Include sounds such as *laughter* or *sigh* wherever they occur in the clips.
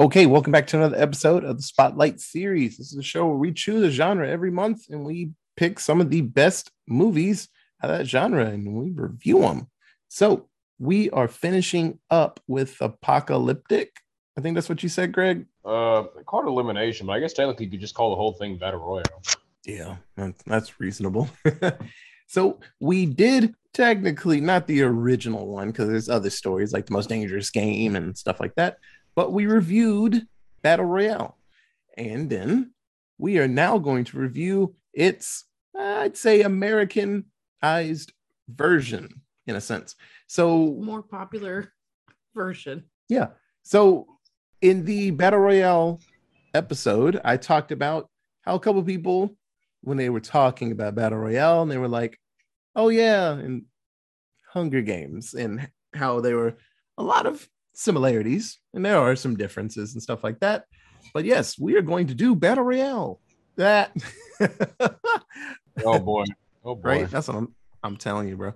Okay, welcome back to another episode of the Spotlight series. This is a show where we choose a genre every month and we pick some of the best movies out of that genre and we review them. So we are finishing up with Apocalyptic. I think that's what you said, Greg. Uh, called elimination, but I guess technically you could just call the whole thing battle royale. Yeah, that's reasonable. *laughs* so we did technically not the original one because there's other stories like the most dangerous game and stuff like that but we reviewed Battle Royale. And then we are now going to review its, I'd say, Americanized version in a sense. So, more popular version. Yeah. So, in the Battle Royale episode, I talked about how a couple people, when they were talking about Battle Royale, and they were like, oh, yeah, and Hunger Games, and how they were a lot of similarities and there are some differences and stuff like that. But yes, we are going to do Battle Royale. That oh boy. Oh boy. Right? That's what I'm I'm telling you, bro.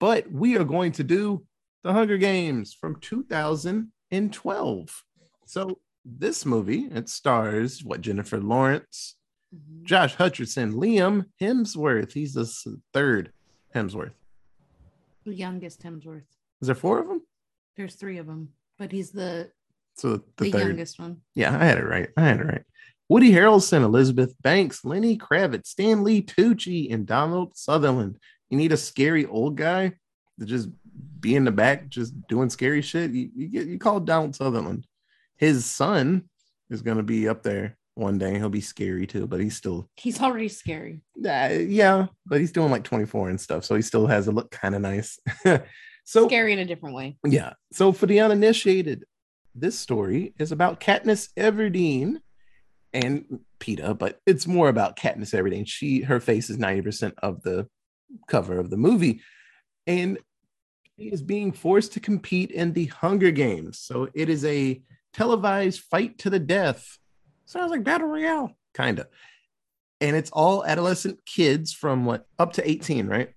But we are going to do the Hunger Games from 2012. So this movie, it stars what Jennifer Lawrence, mm-hmm. Josh Hutcherson, Liam Hemsworth. He's the third Hemsworth. The youngest Hemsworth. Is there four of them? There's three of them, but he's the so the, the youngest one. Yeah, I had it right. I had it right. Woody Harrelson, Elizabeth Banks, Lenny Kravitz, Stanley Tucci, and Donald Sutherland. You need a scary old guy to just be in the back, just doing scary shit. You, you get you call Donald Sutherland. His son is gonna be up there one day. He'll be scary too, but he's still he's already scary. Uh, yeah, but he's doing like 24 and stuff, so he still has a look kind of nice. *laughs* So scary in a different way. Yeah. So for the uninitiated, this story is about Katniss Everdeen and Peeta, but it's more about Katniss Everdeen. She her face is 90% of the cover of the movie. And she is being forced to compete in the Hunger Games. So it is a televised fight to the death. Sounds like Battle Royale, kind of. And it's all adolescent kids from what up to 18, right?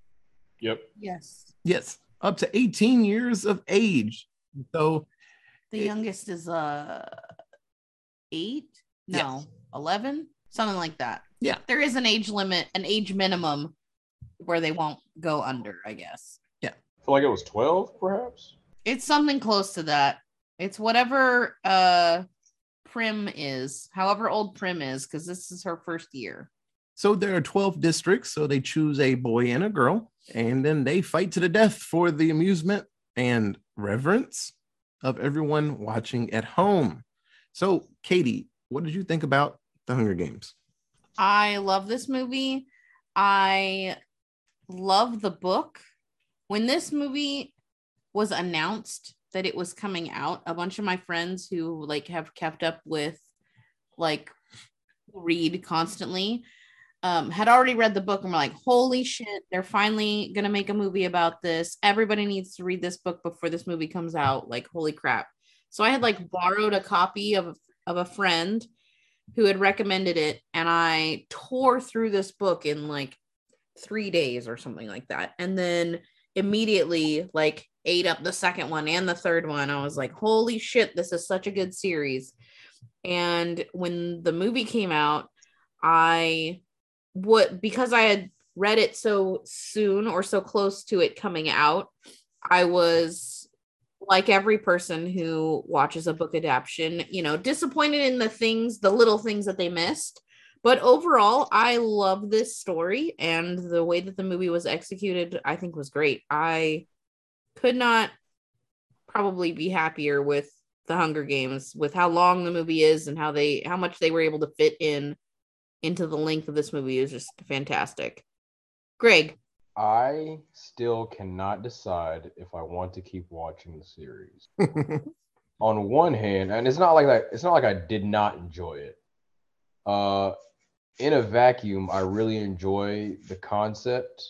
Yep. Yes. Yes up to 18 years of age. So the it, youngest is uh eight, no, 11, something like that. Yeah. There is an age limit, an age minimum where they won't go under, I guess. Yeah. I feel like it was 12, perhaps. It's something close to that. It's whatever uh Prim is, however old Prim is, because this is her first year. So there are 12 districts. So they choose a boy and a girl, and then they fight to the death for the amusement and reverence of everyone watching at home. So, Katie, what did you think about The Hunger Games? I love this movie. I love the book. When this movie was announced that it was coming out, a bunch of my friends who like have kept up with like read constantly um, had already read the book and were like, holy shit, they're finally going to make a movie about this. Everybody needs to read this book before this movie comes out. Like, holy crap. So I had like borrowed a copy of, of a friend who had recommended it. And I tore through this book in like three days or something like that. And then immediately like ate up the second one and the third one. I was like, holy shit, this is such a good series. And when the movie came out, I what because I had read it so soon or so close to it coming out, I was like every person who watches a book adaptation, you know, disappointed in the things, the little things that they missed. But overall, I love this story and the way that the movie was executed, I think was great. I could not probably be happier with the Hunger Games with how long the movie is and how they how much they were able to fit in into the length of this movie is just fantastic. Greg. I still cannot decide if I want to keep watching the series. *laughs* On one hand, and it's not like that, it's not like I did not enjoy it. Uh in a vacuum, I really enjoy the concept.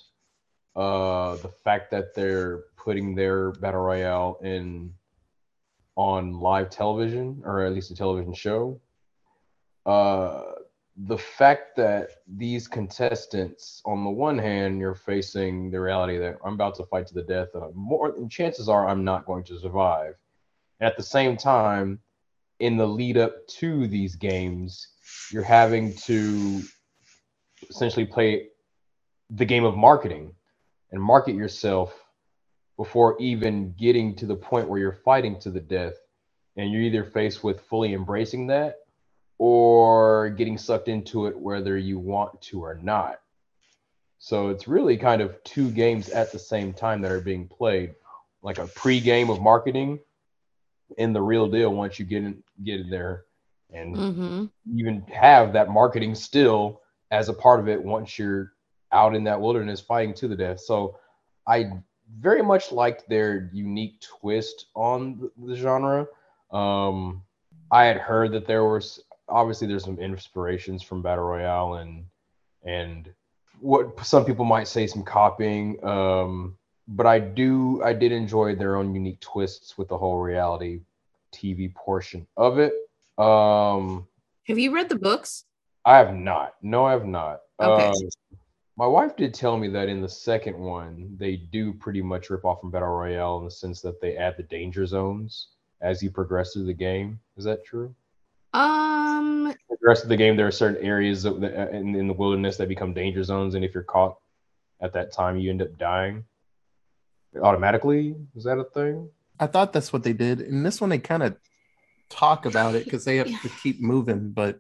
Uh the fact that they're putting their battle royale in on live television or at least a television show. Uh the fact that these contestants, on the one hand, you're facing the reality that I'm about to fight to the death, and more and chances are I'm not going to survive. And at the same time, in the lead up to these games, you're having to essentially play the game of marketing and market yourself before even getting to the point where you're fighting to the death. And you're either faced with fully embracing that or getting sucked into it whether you want to or not. So it's really kind of two games at the same time that are being played, like a pre-game of marketing and the real deal once you get in get in there and Mm-hmm. even have that marketing still as a part of it once you're out in that wilderness fighting to the death. So I very much liked their unique twist on the, the genre. Um, I had heard that there was obviously there's some inspirations from battle royale and and what some people might say some copying. Um, but I do I did enjoy their own unique twists with the whole reality TV portion of it. Um, Have you read the books? I have not. No, I have not. Okay. Um, my wife did tell me that in the second one, they do pretty much rip off from Battle Royale in the sense that they add the danger zones as you progress through the game. Is that true? Um, The rest of the game, there are certain areas of the, uh, in, in the wilderness that become danger zones, and if you're caught at that time, you end up dying automatically. Is that a thing? I thought that's what they did. In this one, they kind of talk about it because they have Yeah. to *laughs* keep moving. But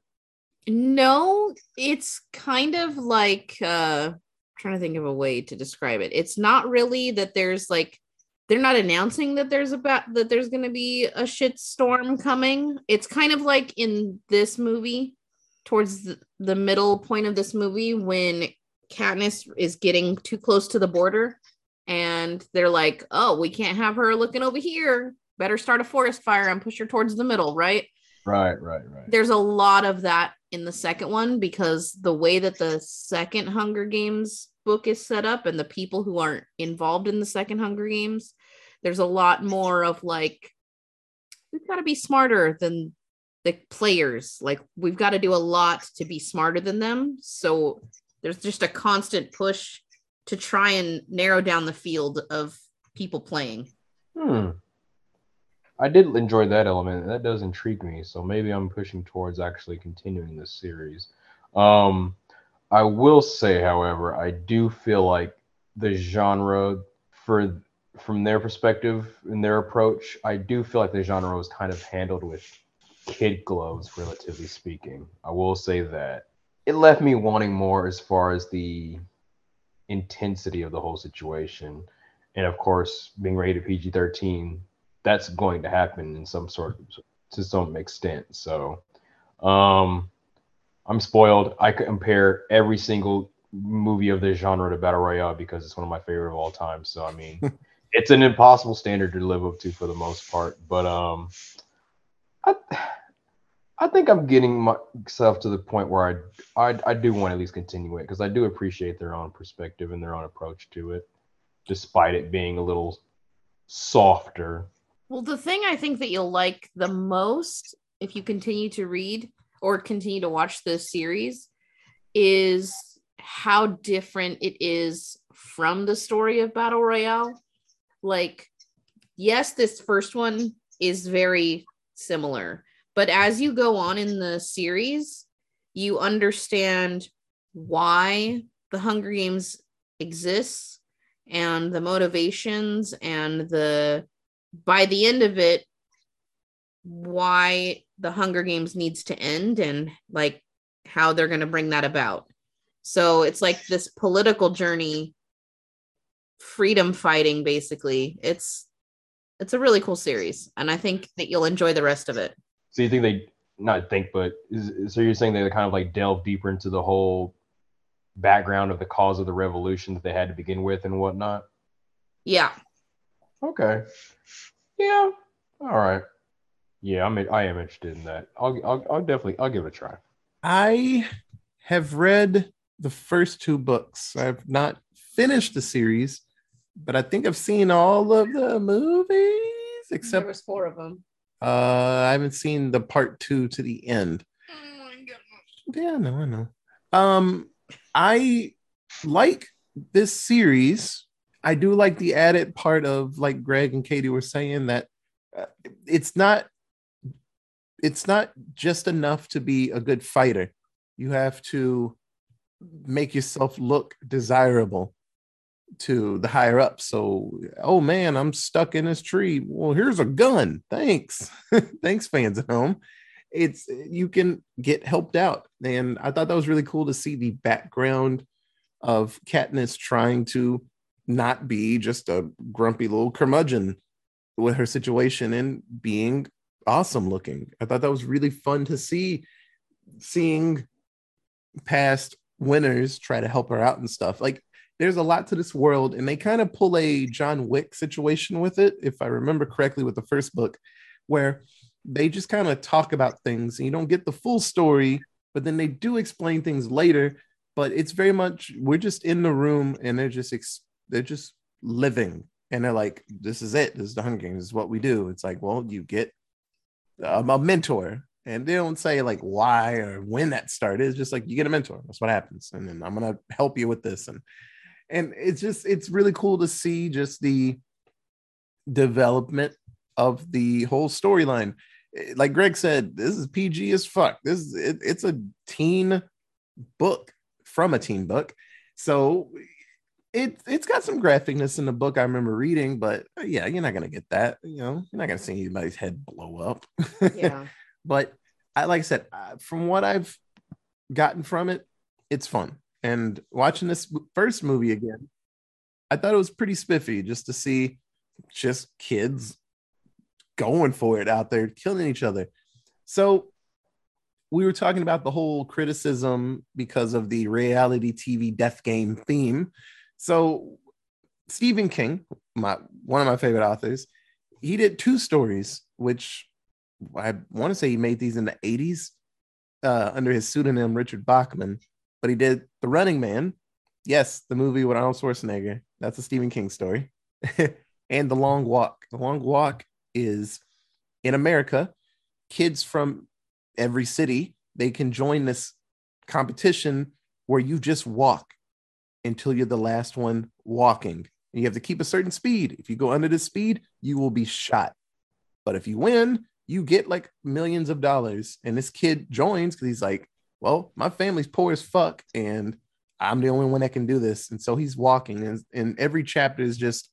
no, it's kind of like uh trying to think of a way to describe it. It's not really that there's like they're not announcing that there's about that there's going to be a shit storm coming. It's kind of like in this movie towards the, the middle point of this movie when Katniss is getting too close to the border and they're like, "Oh, we can't have her looking over here. Better start a forest fire and push her towards the middle, right?" Right, right, right. there's a lot of that in the second one because the way that the second Hunger Games book is set up and the people who aren't involved in the second Hunger Games, there's a lot more of like, we've got to be smarter than the players. Like, we've got to do a lot to be smarter than them. So there's just a constant push to try and narrow down the field of people playing. Hmm. I did enjoy that element. That does intrigue me. So maybe I'm pushing towards actually continuing this series. Um, I will say, however, I do feel like the genre, for from their perspective and their approach, I do feel like the genre was kind of handled with kid gloves, relatively speaking. I will say that it left me wanting more as far as the intensity of the whole situation. And of course being rated pg-13 that's going to happen in some sort of to some extent. So um i'm spoiled. I compare every single movie of this genre to battle royale because it's one of my favorite of all time. So i mean *laughs* it's an impossible standard to live up to for the most part but um i i think i'm getting myself to the point where i i, I do want to at least continue it because i do appreciate their own perspective and their own approach to it despite it being a little softer Well, the thing I think that you'll like the most if you continue to read or continue to watch this series is how different it is from the story of Battle Royale. Like, yes, this first one is very similar, but as you go on in the series, you understand why the Hunger Games exists and the motivations and the by the end of it why the hunger games needs to end and like how they're going to bring that about. So it's like this political journey freedom fighting basically. It's it's a really cool series and i think that you'll enjoy the rest of it. So you think they not think but is, so you're saying they kind of like delve deeper into the whole background of the cause of the revolution that they had to begin with and whatnot? Yeah. Okay. Yeah. All right. Yeah i'm i am interested in that. I'll i'll, I'll definitely i'll give it a try. I have read the first two books. I've not finished the series, but I think I've seen all of the movies except there was four of them uh, I haven't seen the part two to the end. Yeah, no, I know. Um, I like this series. I do like the added part of like Greg and Katie were saying that uh, it's not it's not just enough to be a good fighter. You have to make yourself look desirable to the higher up. So, oh man, I'm stuck in this tree. Well, here's a gun. Thanks. *laughs* Thanks, fans at home. It's you can get helped out. And I thought that was really cool to see the background of Katniss trying to not be just a grumpy little curmudgeon with her situation and being awesome looking. I thought that was really fun to see seeing past winners try to help her out and stuff. Like there's a lot to this world, and they kind of pull a John Wick situation with it, if I remember correctly, with the first book, where they just kind of talk about things and you don't get the full story, but then they do explain things later. But it's very much we're just in the room and they're just ex- they're just living and they're like, "This is it. This is the Hunger Games. This is what we do." It's like, well, you get um, a mentor and they don't say like why or when that started it's just like you get a mentor that's what happens and then i'm gonna help you with this and and it's just it's really cool to see just the development of the whole storyline eh, like greg said this is pg as fuck this is it, it's a teen book from a teen book so it it's got some graphicness in the book I remember reading, but uh, yeah, you're not gonna get that. You know, you're not gonna see anybody's head blow up. Yeah. *laughs* but I like I said, from what I've gotten from it, it's fun. And watching this first movie again, I thought it was pretty spiffy just to see just kids going for it out there, killing each other. So we were talking about the whole criticism because of the reality TV death game theme. So Stephen King, my one of my favorite authors, he did two stories, which I want to say he made these in the 80s uh, under his pseudonym Richard Bachman, but he did The Running Man. Yes, the movie with Arnold Schwarzenegger. That's a Stephen King story. *laughs* and The Long Walk. The Long Walk is in America, kids from every city, they can join this competition where you just walk until you're the last one walking. And you have to keep a certain speed. If you go under the speed, you will be shot. But if you win, you get like millions of dollars. And this kid joins because he's like, well, my family's poor as fuck, and I'm the only one that can do this. And so he's walking, and, and every chapter is just,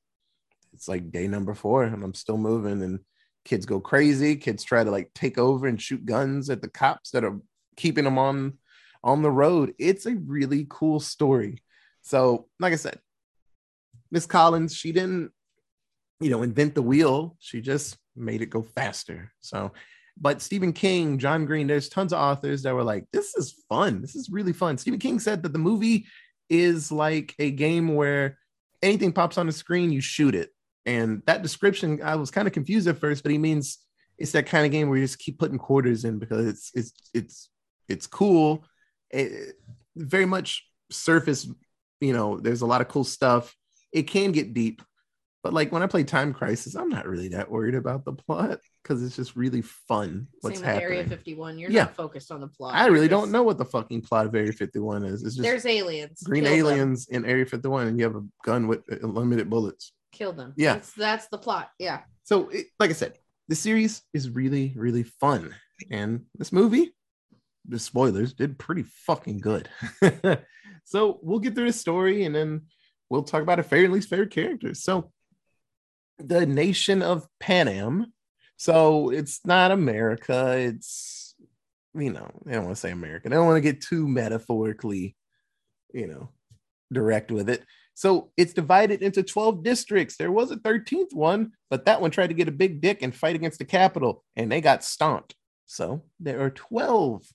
it's like day number four, and I'm still moving. And kids go crazy. Kids try to like take over and shoot guns at the cops that are keeping them on on the road. It's a really cool story. So, like I said, Miss Collins, she didn't, you know, invent the wheel. She just made it go faster. So, but Stephen King, John Green, there's tons of authors that were like, this is fun. This is really fun. Stephen King said that the movie is like a game where anything pops on the screen, you shoot it. And that description, I was kind of confused at first, but he means it's that kind of game where you just keep putting quarters in because it's it's it's it's cool. It, very much surface you know, there's a lot of cool stuff. It can get deep, but like when I play Time Crisis, I'm not really that worried about the plot because it's just really fun. What's Same with happening? Area 51. You're Yeah. not focused on the plot. I really don't know what the fucking plot of Area 51 is. It's just There's aliens. green Kill them. aliens in Area 51, and you have a gun with uh, unlimited bullets. Kill them. Yeah. That's, that's the plot. Yeah. So, it, like I said, the series is really, really fun, and this movie, the spoilers, did pretty fucking good. *laughs* so we'll get through the story, and then we'll talk about our favorite and least favorite characters. So, the nation of Panem. So it's not America. It's you know they don't want to say America. They don't want to get too metaphorically, you know, direct with it. So it's divided into 12 districts. There was a 13th one, but that one tried to get a big dick and fight against the Capitol, and they got stomped. So there are 12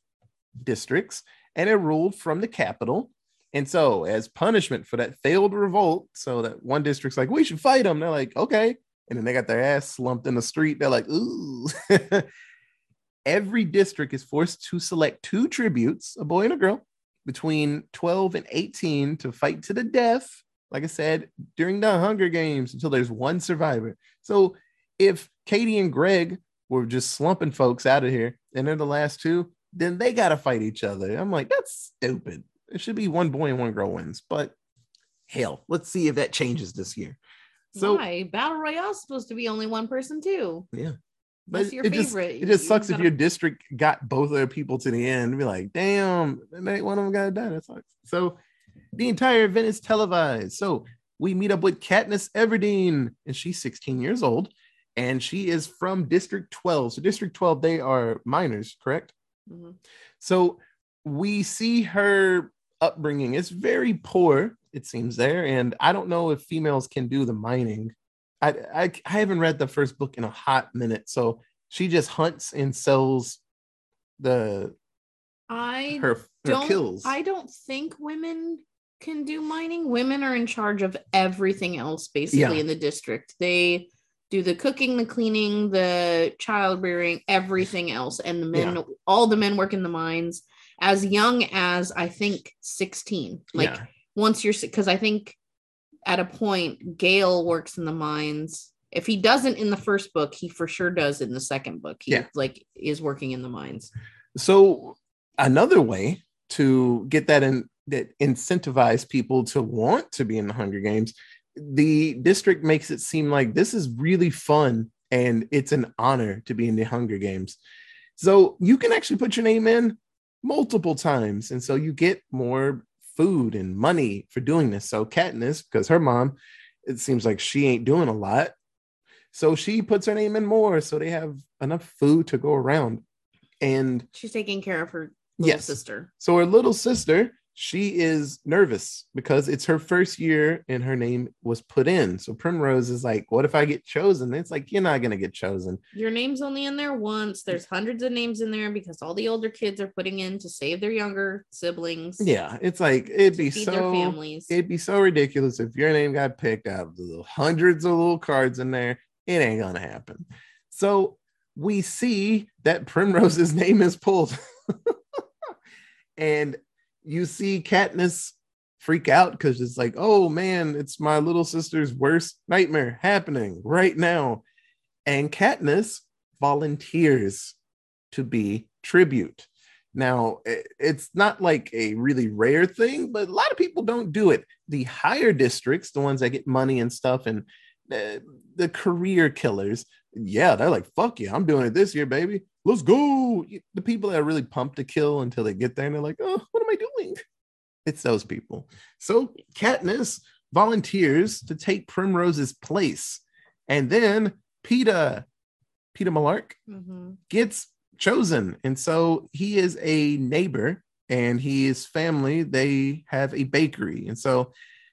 districts, and it ruled from the Capitol. And so, as punishment for that failed revolt, so that one district's like, we should fight them. They're like, okay. And then they got their ass slumped in the street. They're like, ooh. *laughs* Every district is forced to select two tributes, a boy and a girl, between 12 and 18 to fight to the death. Like I said, during the Hunger Games until there's one survivor. So if Katie and Greg were just slumping folks out of here and they're the last two, then they got to fight each other. I'm like, that's stupid. It should be one boy and one girl wins. But hell, let's see if that changes this year. So Why? Battle Royale's supposed to be only one person too. yeah, But That's your it just favorite. it just You sucks if gotta- your district got both of their people to the end. Be like, damn, one of them got to die. That sucks. So the entire event is televised. So we meet up with Katniss Everdeen, and she's 16 years old, and she is from District 12. So District 12, they are miners, correct? Mhm. So we see her upbringing. It's very poor, it seems there. And I don't know if females can do the mining. I, I, I haven't read the first book in a hot minute. So she just hunts and sells the I her, her don't kills. I don't think women can do mining. Women are in charge of everything else basically Yeah. in the district. They do the cooking, the cleaning, the childbearing, everything else. And the men, all the men work in the mines as young as I think 16. Like yeah. once you're because I think at a point Gale works in the mines. If he doesn't in the first book, he for sure does in the second book. He Yeah. like is working in the mines. So another way to get that in that incentivize people to want to be in the Hunger Games, the district makes it seem like this is really fun and it's an honor to be in the Hunger Games. So you can actually put your name in multiple times, and so you get more food and money for doing this. So Katniss, because her mom, it seems like she ain't doing a lot, so she puts her name in more, so they have enough food to go around. And She's taking care of her little Yes. sister. so her little sister, she is nervous because it's her first year and her name was put in. So Primrose is like, What if I get chosen? It's like, You're not going to get chosen. Your name's only in there once. There's hundreds of names in there because all the older kids are putting in to save their younger siblings. Yeah. It's like, it'd be so. families. It'd be so ridiculous if your name got picked out of the hundreds of little cards in there. It ain't gonna happen. So we see that Primrose's *laughs* name is pulled, *laughs* and you see Katniss freak out because it's like, oh man, it's my little sister's worst nightmare happening right now. And Katniss volunteers to be tribute. Now, it's not like a really rare thing, but a lot of people don't do it. The higher districts, the ones that get money and stuff, and uh, the career killers, yeah, they're like, fuck yeah, I'm doing it this year, baby. Let's go. The people that are really pumped to kill until they get there and they're like, oh, what am I doing? It's those people. So Katniss volunteers to take Primrose's place. And then Peeta, Peeta Mellark, Mhm. gets chosen. And so he is a neighbor and he is family. They have a bakery. And so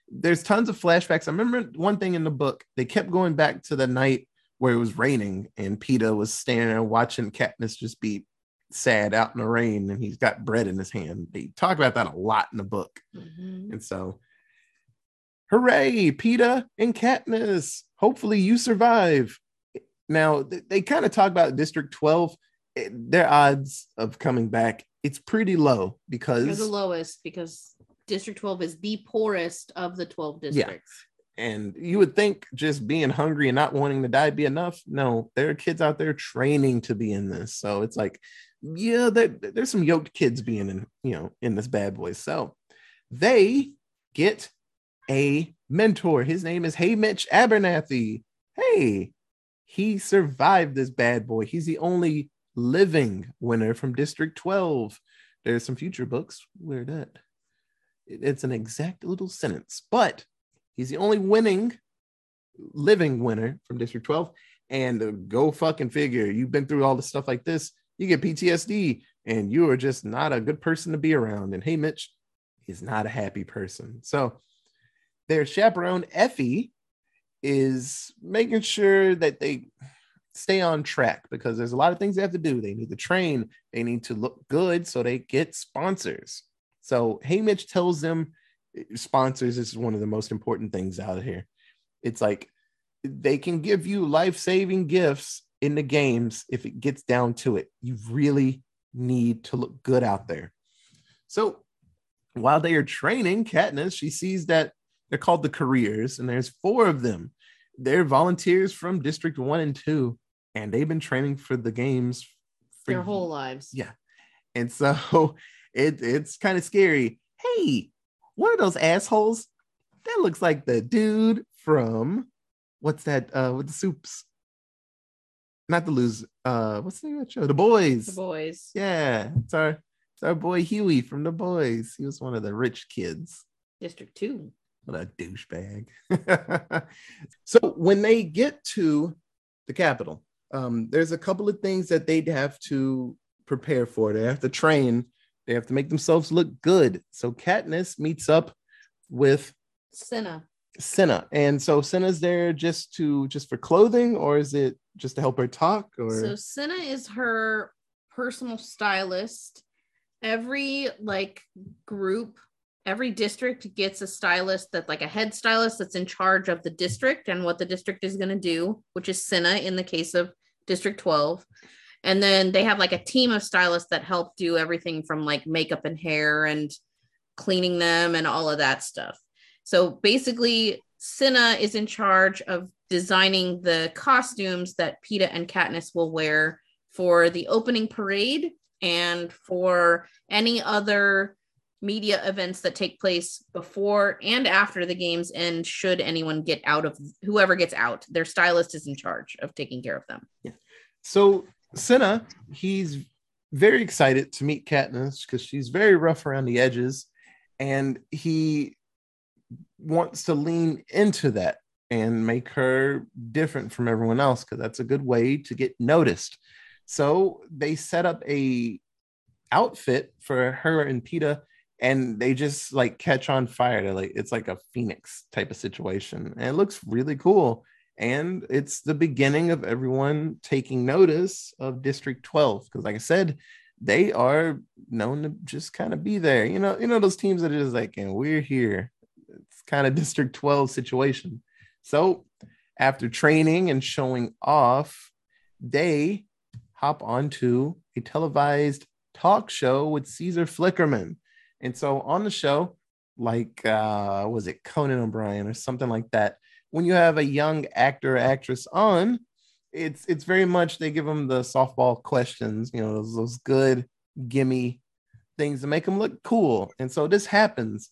there's tons of flashbacks. I remember one thing in the book, they kept going back to the night where it was raining and Peeta was standing there watching Katniss just be sad out in the rain and he's got bread in his hand. They talk about that a lot in the book. Mhm. And so, hooray, Peeta and Katniss. Hopefully, you survive. Now, th- they kind of talk about District 12. Eh, Their odds of coming back, it's pretty low They're because, the lowest because District 12 is the poorest of the 12 districts. And you would think just being hungry and not wanting to die be enough. No, there are kids out there training to be in this. So it's like, yeah, there, there's some yoked kids being in, you know, in this bad boy. So they get a mentor. His name is Haymitch Abernathy. Hey, he survived this bad boy. He's the only living winner from District 12. There's some future books where that it's an exact little sentence, but he's the only winning living winner from District 12. And uh, go fucking figure, you've been through all the stuff like this, you get PTSD, and you are just not a good person to be around. And Haymitch is not a happy person. So their chaperone, Effie, is making sure that they stay on track because there's a lot of things they have to do. They need to train, they need to look good so they get sponsors. So Haymitch tells them sponsors is one of the most important things out of here. It's like they can give you life-saving gifts in the games if it gets down to it. You really need to look good out there. So while they are training Katniss, she sees that they're called the careers, and there's four of them. They're volunteers from District One and Two, and they've been training for the games for Their whole lives. yeah. And so *laughs* it it's kind of scary. Hey, one of those assholes that looks like the dude from what's that uh with the soups? not the lose. Uh, what's the name of that show? The Boys. The boys. Yeah, it's our it's our boy Huey from The Boys. He was one of the rich kids. District two. What a douchebag. *laughs* so when they get to the Capitol um, there's a couple of things that they'd have to prepare for. They have to train. They have to make themselves look good. So Katniss meets up with Cinna. Cinna, and so Cinna's there just to just for clothing, or is it just to help her talk? Or So Cinna is her personal stylist. Every like group, every district gets a stylist that like a head stylist that's in charge of the district and what the district is going to do, which is Cinna in the case of District 12. And then they have like a team of stylists that help do everything from like makeup and hair and cleaning them and all of that stuff. So basically, Cinna is in charge of designing the costumes that Peeta and Katniss will wear for the opening parade and for any other media events that take place before and after the games end should anyone get out of whoever gets out their stylist is in charge of taking care of them yeah So Cinna, he's very excited to meet Katniss because she's very rough around the edges, and he wants to lean into that and make her different from everyone else because that's a good way to get noticed. So they set up a outfit for her and Peeta, and they just like catch on fire. They're like it's like a phoenix type of situation, and it looks really cool and it's the beginning of everyone taking notice of district 12 because like i said they are known to just kind of be there you know you know those teams that are just like and we're here. It's kind of district 12 situation. So after training and showing off they hop onto a televised talk show with caesar flickerman. And so on the show like uh was it conan o'brien or something like that when you have a young actor or actress on, it's it's very much they give them the softball questions, you know, those, those good gimme things to make them look cool. And so this happens.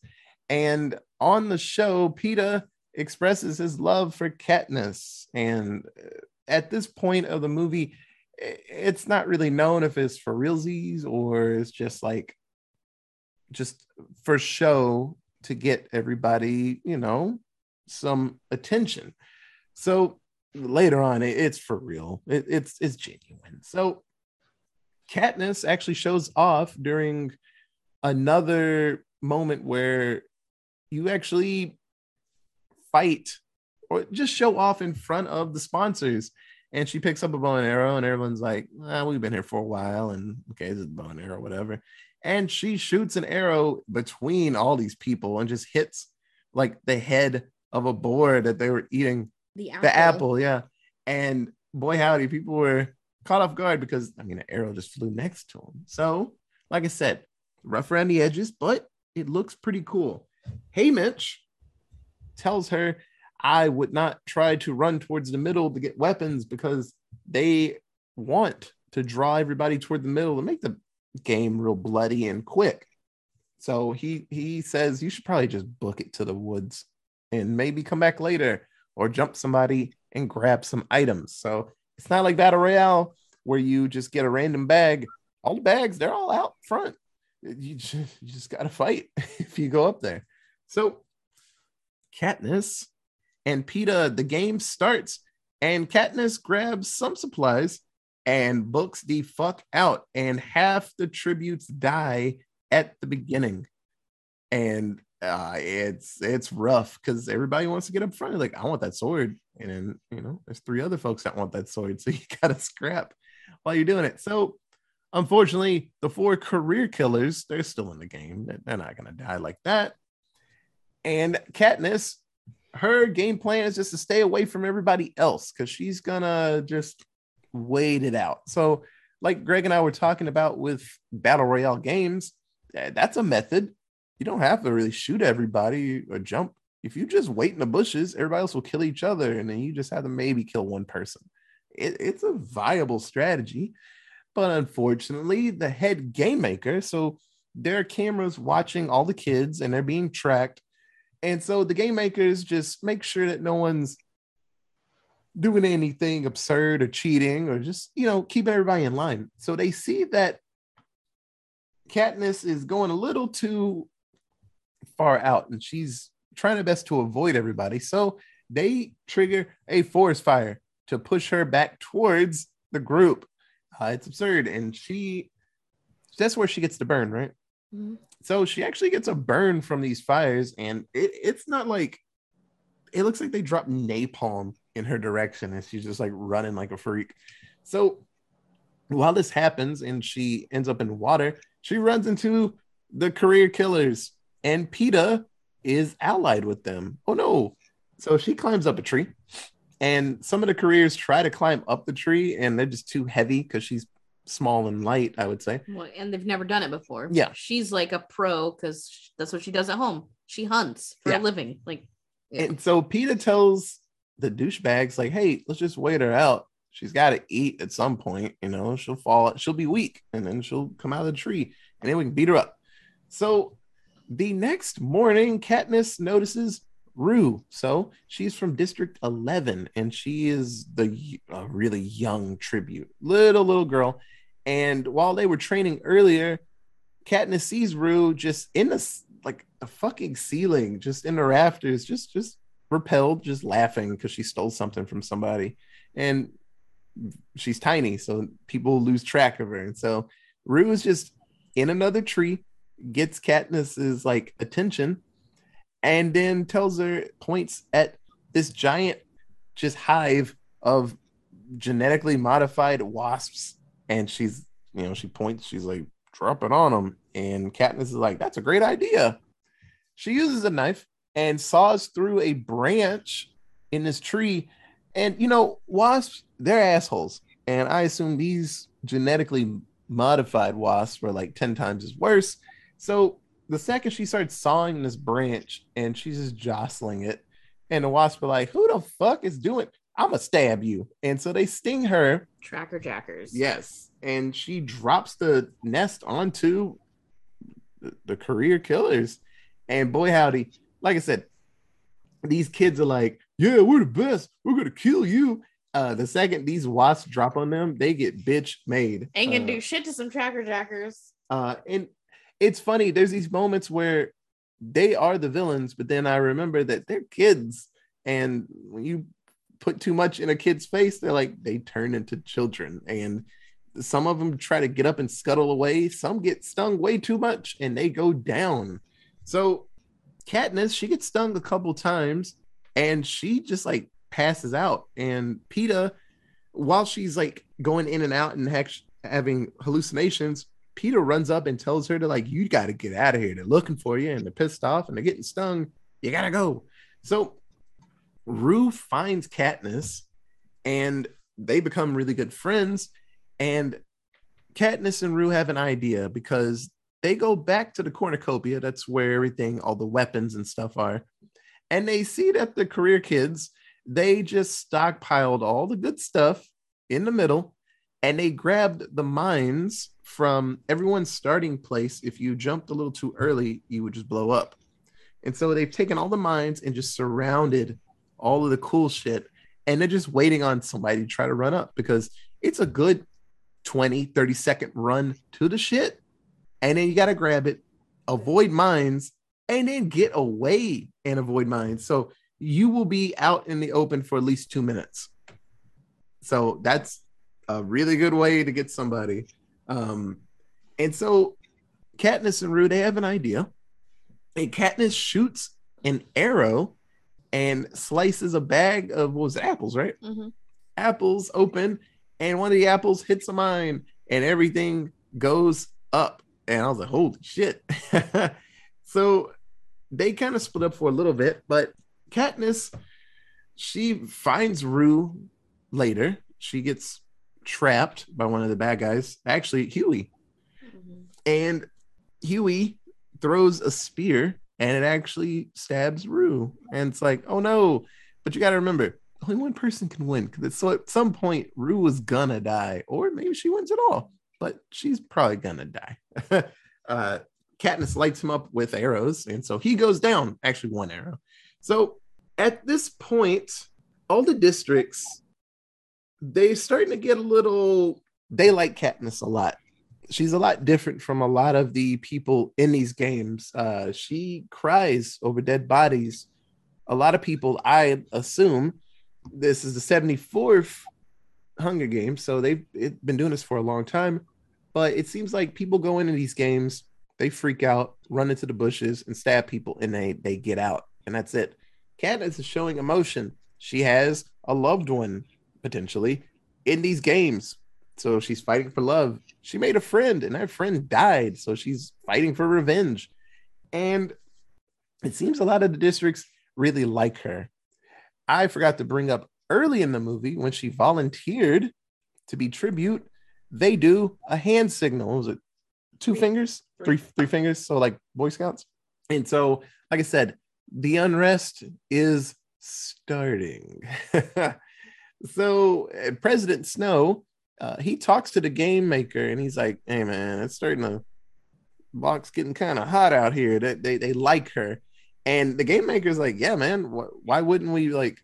And on the show, Peeta expresses his love for Katniss. And uh, at this point of the movie, it's not really known if it's for realsies or it's just like just for show to get everybody, you know, some attention. So later on, it- it's for real. It- it's it's genuine. So Katniss actually shows off during another moment where you actually fight or just show off in front of the sponsors. And she picks up a bow and arrow, and everyone's like, ah, "We've been here for a while, and okay, this is a bow and arrow, whatever." And she shoots an arrow between all these people and just hits like the head of a boar that they were eating the apple, the apple, yeah. And boy, howdy, people were caught off guard because I mean, an arrow just flew next to him. So, like I said, rough around the edges, but it looks pretty cool. Haymitch tells her, I would not try to run towards the middle to get weapons because they want to draw everybody toward the middle to make the game real bloody and quick. So he he says you should probably just book it to the woods and maybe come back later or jump somebody and grab some items. So it's not like Battle Royale where you just get a random bag. All the bags, they're all out front. You just, you just got to fight *laughs* if you go up there. So Katniss and Peeta, the game starts, and Katniss grabs some supplies and books the fuck out, and half the tributes die at the beginning. And uh, it's it's rough because everybody wants to get up front. They're like, I want that sword, and then you know, there's three other folks that want that sword, *laughs* so you gotta scrap while you're doing it. So, unfortunately, the four career killers they're still in the game. They're- They're not gonna die like that. And Katniss, her game plan is just to stay away from everybody else because she's gonna just wait it out. So, like Greg and I were talking about with battle royale games, eh, that's a method you don't have to really shoot everybody or jump. If you just wait in the bushes, everybody else will kill each other, and then you just have to maybe kill one person. It, it's a viable strategy, but unfortunately, the head game maker, so there are cameras watching all the kids, and they're being tracked, and so the game makers just make sure that no one's doing anything absurd or cheating or just, you know, keeping everybody in line. So they see that Katniss is going a little too far out and she's trying her best to avoid everybody. So they trigger a forest fire to push her back towards the group. Uh, it's absurd. And she, that's where she gets the burn, right? Mhm. So she actually gets a burn from these fires. And it, it's not like, it looks like they dropped napalm in her direction and she's just like running like a freak. So while this happens and she ends up in water, she runs into the career killers and Peeta is allied with them. Oh no. So she climbs up a tree and some of the careers try to climb up the tree and they're just too heavy because she's small and light, I would say. Well, and they've never done it before. Yeah. She's like a pro because that's what she does at home. She hunts for Yeah. a living. Like, yeah. And so Peeta tells the douchebags, like, hey, let's just wait her out. She's got to eat at some point, you know, she'll fall, she'll be weak, and then she'll come out of the tree, and then we can beat her up. So the next morning, Katniss notices Rue. So she's from District 11, and she is the really young tribute, little, little girl. And while they were training earlier, Katniss sees Rue just in the like the fucking ceiling, just in the rafters, just just repelled, just laughing because she stole something from somebody, and she's tiny, so people lose track of her. And so Rue is just in another tree, gets Katniss's like attention, and then tells her points at this giant just hive of genetically modified wasps, and she's you know she points, she's like drop it on them, and Katniss is like that's a great idea. She uses a knife and saws through a branch in this tree. And you know, wasps, they're assholes. And I assume these genetically modified wasps were like 10 times as worse. So the second she starts sawing this branch and she's just jostling it, and the wasps are like, Who the fuck is doing? I'm gonna stab you. And so they sting her tracker jackers. Yes, and she drops the nest onto the, the career killers, and boy howdy, like I said, these kids are like, "Yeah, we're the best. We're gonna kill you." Uh, the second these wasps drop on them, they get bitch made. Ain't gonna Uh, do shit to some tracker jackers. uh, and it's funny. There's these moments where they are the villains, but then I remember that they're kids, and when you put too much in a kid's face, they're like they turn into children, and some of them try to get up and scuttle away. Some get stung way too much, and they go down. So Katniss, she gets stung a couple times, and she just like passes out. And Peeta, while she's like going in and out and having hallucinations, Peeta runs up and tells her to like, you got to get out of here. They're looking for you and they're pissed off and they're getting stung. You gotta go. So Rue finds Katniss and they become really good friends. And Katniss and Rue have an idea because they go back to the cornucopia. That's where everything, all the weapons and stuff are. And they see that the career kids, they just stockpiled all the good stuff in the middle and they grabbed the mines from everyone's starting place. If you jumped a little too early, you would just blow up. And so they've taken all the mines and just surrounded all of the cool shit. And they're just waiting on somebody to try to run up because it's a good 20, 30 second run to the shit. And then you got to grab it, avoid mines, and then get away and avoid mines. So you will be out in the open for at least two minutes. So that's a really good way to get somebody. Um, and so Katniss and Rue, they have an idea. And Katniss shoots an arrow and slices a bag of what was it, apples, right? Mhm. Apples open, and one of the apples hits a mine, and everything goes up. And I was like, holy shit. *laughs* so they kind of split up for a little bit, but Katniss, she finds Rue later. She gets trapped by one of the bad guys, actually, Huey. Mhm. And Huey throws a spear and it actually stabs Rue. And it's like, oh no. But you got to remember, only one person can win. So at some point, Rue was gonna die, or maybe she wins it all, but she's probably gonna die. *laughs* uh, Katniss lights him up with arrows, and so he goes down. Actually, one arrow. So at this point, all the districts they're starting to get a little. They like Katniss a lot. She's a lot different from a lot of the people in these games. Uh, she cries over dead bodies. A lot of people, I assume, this is the 74th Hunger Games, so they've been doing this for a long time. But it seems like people go into these games, they freak out, run into the bushes, and stab people, and they they get out, and that's it. Katniss is showing emotion. She has a loved one potentially in these games, so she's fighting for love. She made a friend, and that friend died, so she's fighting for revenge. And it seems a lot of the districts really like her. I forgot to bring up early in the movie when she volunteered to be tribute, they do a hand signal. Was it two three. fingers? Three. three three fingers. So like Boy Scouts. And so, like I said, the unrest is starting. *laughs* so uh, President Snow, uh, he talks to the game maker and he's like, "Hey man, it's starting to box getting kind of hot out here. They, they they like her." And the game maker's like, "Yeah, man, wh- why wouldn't we like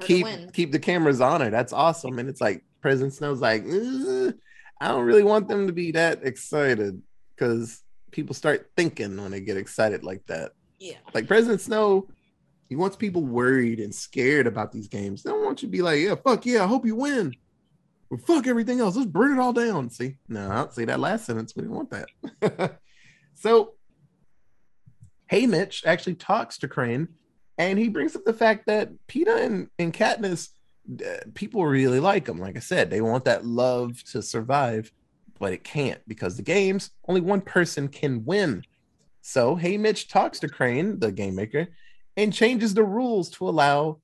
keep keep the cameras on her. That's awesome. And it's like President Snow's like, I don't really want them to be that excited because people start thinking when they get excited like that. Yeah. Like President Snow, he wants people worried and scared about these games. They don't want you to be like, yeah, fuck yeah, I hope you win. Well, fuck everything else. Let's burn it all down. See, no, I don't see that last sentence. We didn't want that. *laughs* so, Haymitch actually talks to Crane and he brings up the fact that Peeta and, and Katniss, uh, people really like them. Like I said, they want that love to survive, but it can't because the games only one person can win. So Haymitch talks to Crane, the game maker, and changes the rules to allow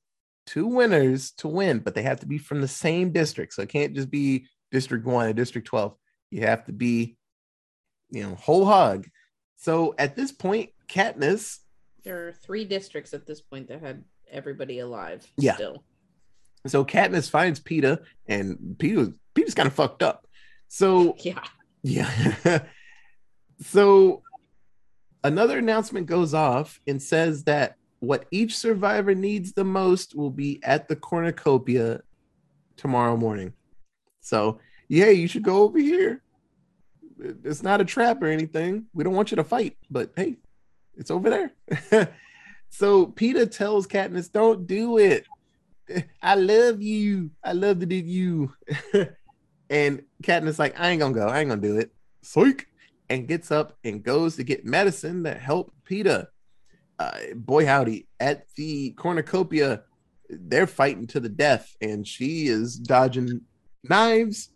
two winners to win, but they have to be from the same district. So it can't just be District One and District Twelve. You have to be, you know, whole hog. So at this point, Katniss there are three districts at this point that had everybody alive. Yeah. Still. So Katniss finds Peeta, and Peeta Peeta's kind of fucked up. So *laughs* yeah, yeah. *laughs* so another announcement goes off and says that what each survivor needs the most will be at the cornucopia tomorrow morning. So yeah, you should go over here. It's not a trap or anything. We don't want you to fight, but hey, it's over there. *laughs* so Peeta tells Katniss, "Don't do it. I love you. I love to do you." *laughs* and Katniss like, "I ain't gonna go. I ain't gonna do it." Psych. And gets up and goes to get medicine that help Peeta. Uh, boy howdy, at the cornucopia, they're fighting to the death, and she is dodging knives.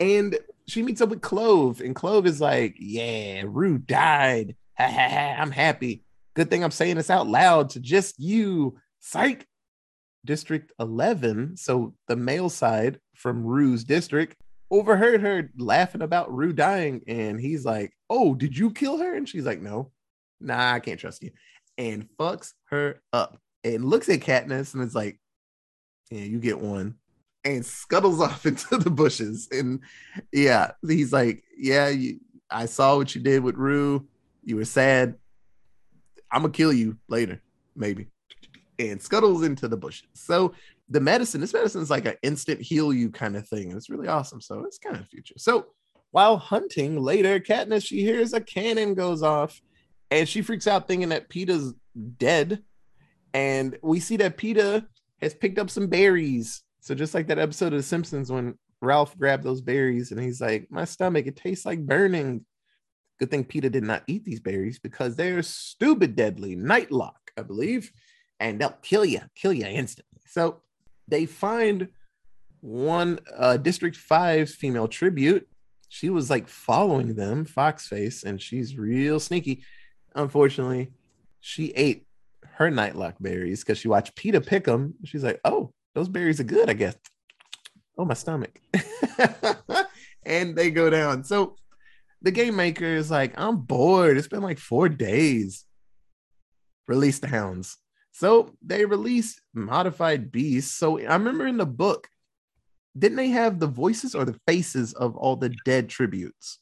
And she meets up with Clove, and Clove is like, "Yeah, Rue died." Ha ha ha, I'm happy. Good thing I'm saying this out loud to just you. Psych. District 11. So the male side from Rue's district overheard her laughing about Rue dying. And he's like, Oh, did you kill her? And she's like, No, nah, I can't trust you. And fucks her up and looks at Katniss and is like, Yeah, you get one. And scuttles *laughs* off into the bushes. And yeah, he's like, Yeah, you, I saw what you did with Rue you were sad. I'm gonna kill you later, maybe. And scuttles into the bushes. So the medicine, this medicine is like an instant heal you kind of thing. And it's really awesome. So it's kind of future. So while hunting later, Katniss she hears a cannon goes off, and she freaks out thinking that Peeta's dead. And we see that Peeta has picked up some berries. So just like that episode of The Simpsons when Ralph grabbed those berries and he's like, "My stomach, it tastes like burning." Good thing Peeta did not eat these berries because they're stupid deadly. Nightlock, I believe, and they'll kill you, kill you instantly. So they find one uh, District 5's female tribute. She was like following them, Foxface, and she's real sneaky. Unfortunately, she ate her nightlock berries because she watched Peeta pick them. She's like, oh, those berries are good, I guess. Oh, my stomach. *laughs* and they go down. So the game maker is like, I'm bored. It's been like four days. Release the hounds. So they released modified beasts. So I remember in the book, didn't they have the voices or the faces of all the dead tributes?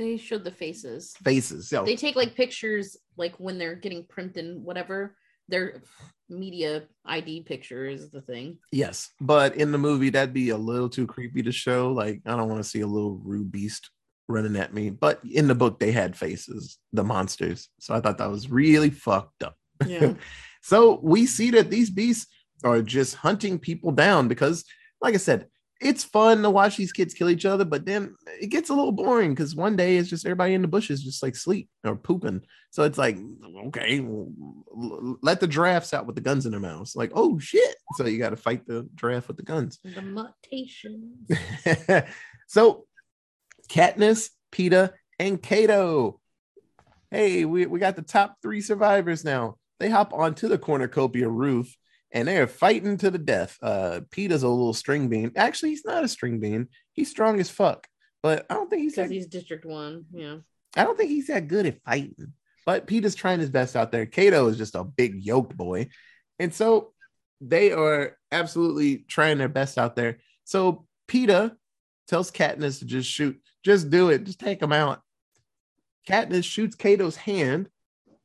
They showed the faces. Faces. Yeah. They take like pictures like when they're getting printed and whatever. their media ID picture is the thing. Yes, but in the movie, that'd be a little too creepy to show. Like, I don't want to see a little rude beast running at me. But in the book, they had faces, the monsters. So I thought that was really fucked up. Yeah. *laughs* so we see that these beasts are just hunting people down because, like I said, it's fun to watch these kids kill each other, but then it gets a little boring because one day it's just everybody in the bushes just like sleep or pooping. So it's like, okay, let the giraffes out with the guns in their mouths. Like, oh shit. So you got to fight the giraffe with the guns. the mutations. *laughs* so Katniss, Peeta, and Cato. Hey, we, we got the top three survivors now. They hop onto the cornucopia roof and they're fighting to the death. Uh Peeta's a little string bean. Actually, he's not a string bean. He's strong as fuck. But I don't think he's Because he's District One. Yeah. I don't think he's that good at fighting. But Peeta's trying his best out there. Cato is just a big yoked boy. And so they are absolutely trying their best out there. So Peeta tells Katniss to just shoot, just do it, just take him out. Katniss shoots Cato's hand,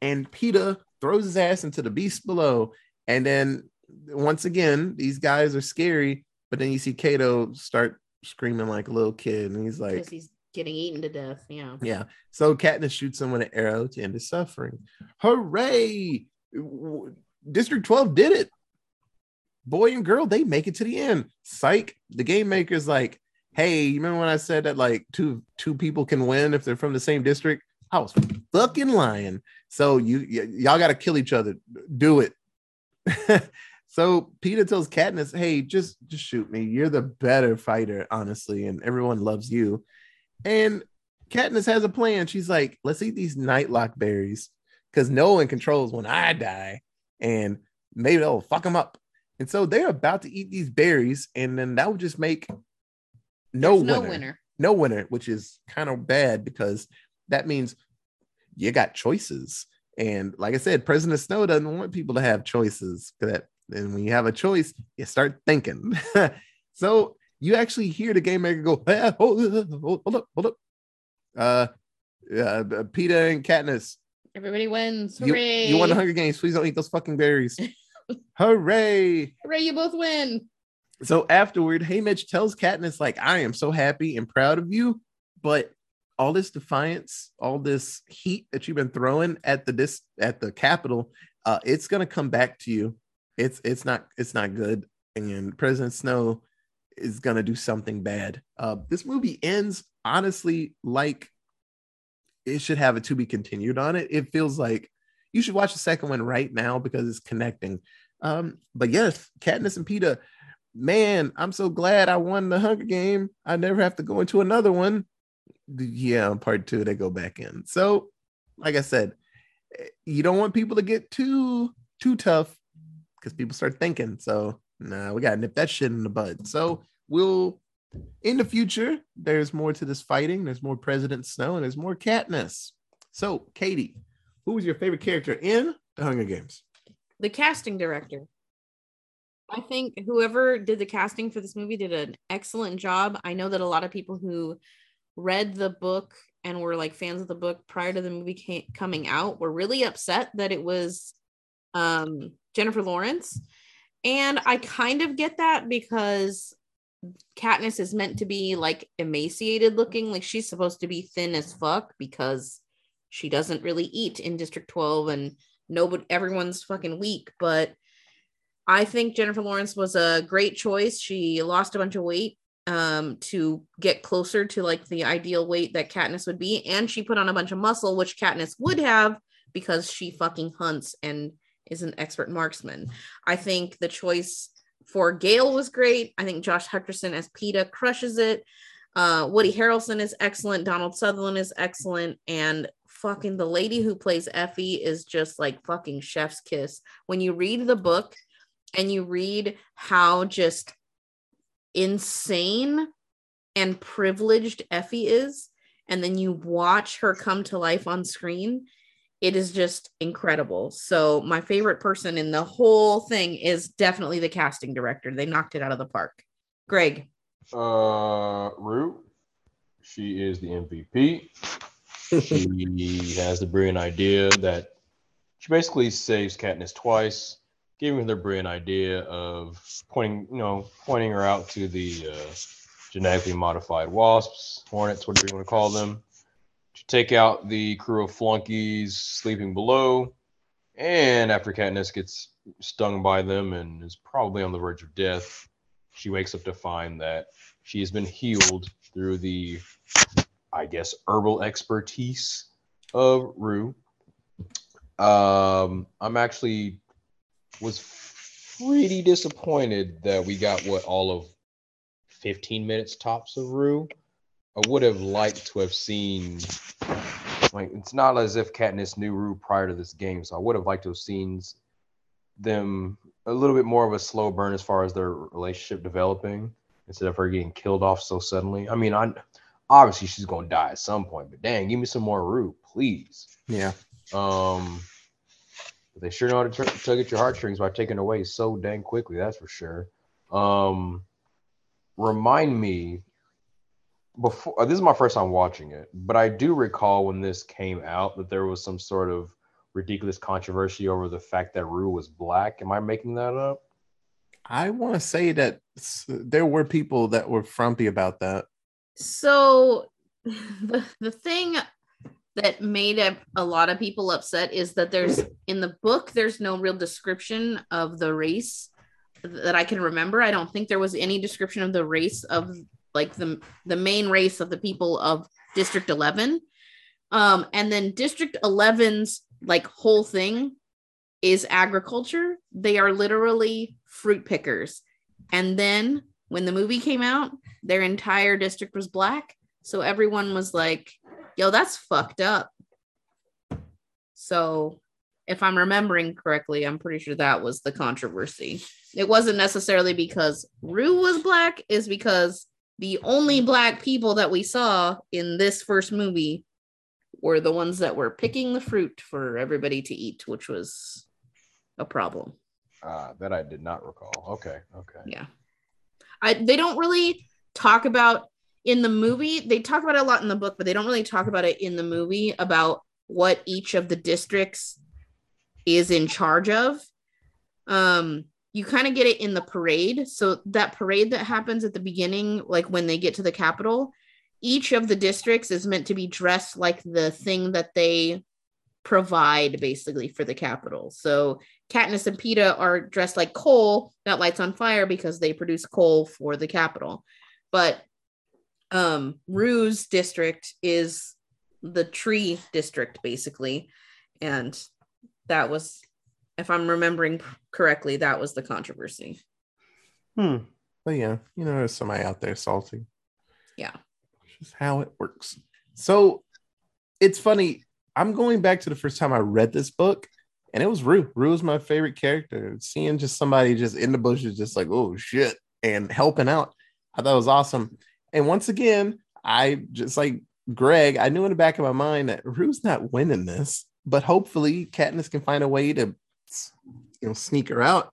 and Peeta throws his ass into the beast below. And then once again, these guys are scary, but then you see Cato start screaming like a little kid, and he's like, he's getting eaten to death. Yeah. yeah. So Katniss shoots him with an arrow to end his suffering. Hooray! District 12 did it. Boy and girl, they make it to the end. Psych. The game maker's like, hey, you remember when I said that like two two people can win if they're from the same district? I was fucking lying. So you y- y'all got to kill each other. Do it. *laughs* so Peeta tells Katniss, "Hey, just just shoot me. You're the better fighter, honestly, and everyone loves you." And Katniss has a plan. She's like, "Let's eat these nightlock berries because no one controls when I die, and maybe they'll fuck them up." And so they're about to eat these berries, and then that would just make no winner no winner. no winner, which is kind of bad because that means you got choices. And like I said, President Snow doesn't want people to have choices. That and when you have a choice, you start thinking. *laughs* so you actually hear the game maker go, *laughs* "Ah, hold, hold, hold up, hold up. Uh, uh, Peeta and Katniss, Everybody wins. you, Hooray. you won the Hunger Games. Please don't eat those fucking berries. *laughs* Hooray! Hooray, you both win. So afterward, Haymitch tells Katniss, like, I am so happy and proud of you, but all this defiance, all this heat that you've been throwing at the this at the Capitol, uh, it's gonna come back to you. It's it's not it's not good. And President Snow is gonna do something bad. Uh, this movie ends honestly like it should have a to be continued on it. It feels like you should watch the second one right now because it's connecting. Um, but yes, Katniss and Peeta, man, I'm so glad I won the Hunger Game. I never have to go into another one. Yeah, part two, they go back in. So, like I said, eh, you don't want people to get too too tough because people start thinking. So, nah, we gotta nip that shit in the bud. So, we'll in the future, there's more to this fighting. There's more President Snow and there's more Katniss. So, Katie, who was your favorite character in the Hunger Games? The casting director. I think whoever did the casting for this movie did an excellent job. I know that a lot of people who read the book and were like fans of the book prior to the movie ca- coming out were really upset that it was um, Jennifer Lawrence. And I kind of get that because Katniss is meant to be like emaciated looking, like she's supposed to be thin as fuck because she doesn't really eat in District 12 and nobody everyone's fucking weak, but I think Jennifer Lawrence was a great choice. She lost a bunch of weight um to get closer to like the ideal weight that Katniss would be and she put on a bunch of muscle which Katniss would have because she fucking hunts and is an expert marksman. I think the choice for Gale was great. I think Josh Hutcherson as Peeta crushes it. Uh, Woody Harrelson is excellent. Donald Sutherland is excellent. And fucking the lady who plays Effie is just like fucking chef's kiss. When you read the book and you read how just insane and privileged Effie is, and then you watch her come to life on screen, it is just incredible. So, my favorite person in the whole thing is definitely the casting director. They knocked it out of the park. Greg, Uh, Rue, she is the MVP. she *laughs* has the brilliant idea that she basically saves Katniss twice, giving her the brilliant idea of pointing, you know, pointing her out to the uh, genetically modified wasps, hornets, whatever you want to call them, to take out the crew of flunkies sleeping below. And after Katniss gets stung by them and is probably on the verge of death, she wakes up to find that she has been healed through the, I guess, herbal expertise of Rue. Um, I'm actually was pretty disappointed that we got what all of 15 minutes tops of Rue. I would have liked to have seen like it's not as if Katniss knew Rue prior to this game, so I would have liked to have seen them a little bit more of a slow burn as far as their relationship developing instead of her getting killed off so suddenly. I mean, I obviously she's gonna die at some point, but dang, give me some more Rue, please. Yeah. Um, but they sure know how to t- tug at your heartstrings by taking away so dang quickly. That's for sure. Um, remind me before uh, this is my first time watching it, but I do recall when this came out that there was some sort of ridiculous controversy over the fact that Rue was black. Am I making that up? I want to say that there were people that were frumpy about that. So *laughs* the the thing that made a, a lot of people upset is that there's in the book there's no real description of the race that I can remember. I don't think there was any description of the race of like the the main race of the people of District 11. Um and then District 11's like whole thing is agriculture. They are literally fruit pickers. And then when the movie came out, their entire district was black. So everyone was like, yo, that's fucked up. So if I'm remembering correctly, I'm pretty sure that was the controversy. It wasn't necessarily because Rue was black, is because the only black people that we saw in this first movie were the ones that were picking the fruit for everybody to eat, which was a problem. Uh, that I did not recall. Okay, okay. Yeah. I they don't really talk about in the movie. They talk about it a lot in the book, but they don't really talk about it in the movie about what each of the districts is in charge of. Um you kind of get it in the parade. So that parade that happens at the beginning like when they get to the Capitol, each of the districts is meant to be dressed like the thing that they provide basically for the Capitol. So Katniss and Peeta are dressed like coal that lights on fire because they produce coal for the Capitol. But um Rue's district is the tree district basically and that was if I'm remembering correctly that was the controversy. Hmm. But yeah, you know, there's somebody out there salty. Yeah. Just how it works. So it's funny. I'm going back to the first time I read this book, and it was Rue. Rue was my favorite character. Seeing just somebody just in the bushes, just like, oh shit, and helping out. I thought it was awesome. And once again, I just like Greg, I knew in the back of my mind that Rue's not winning this, but hopefully Katniss can find a way to you know sneak her out.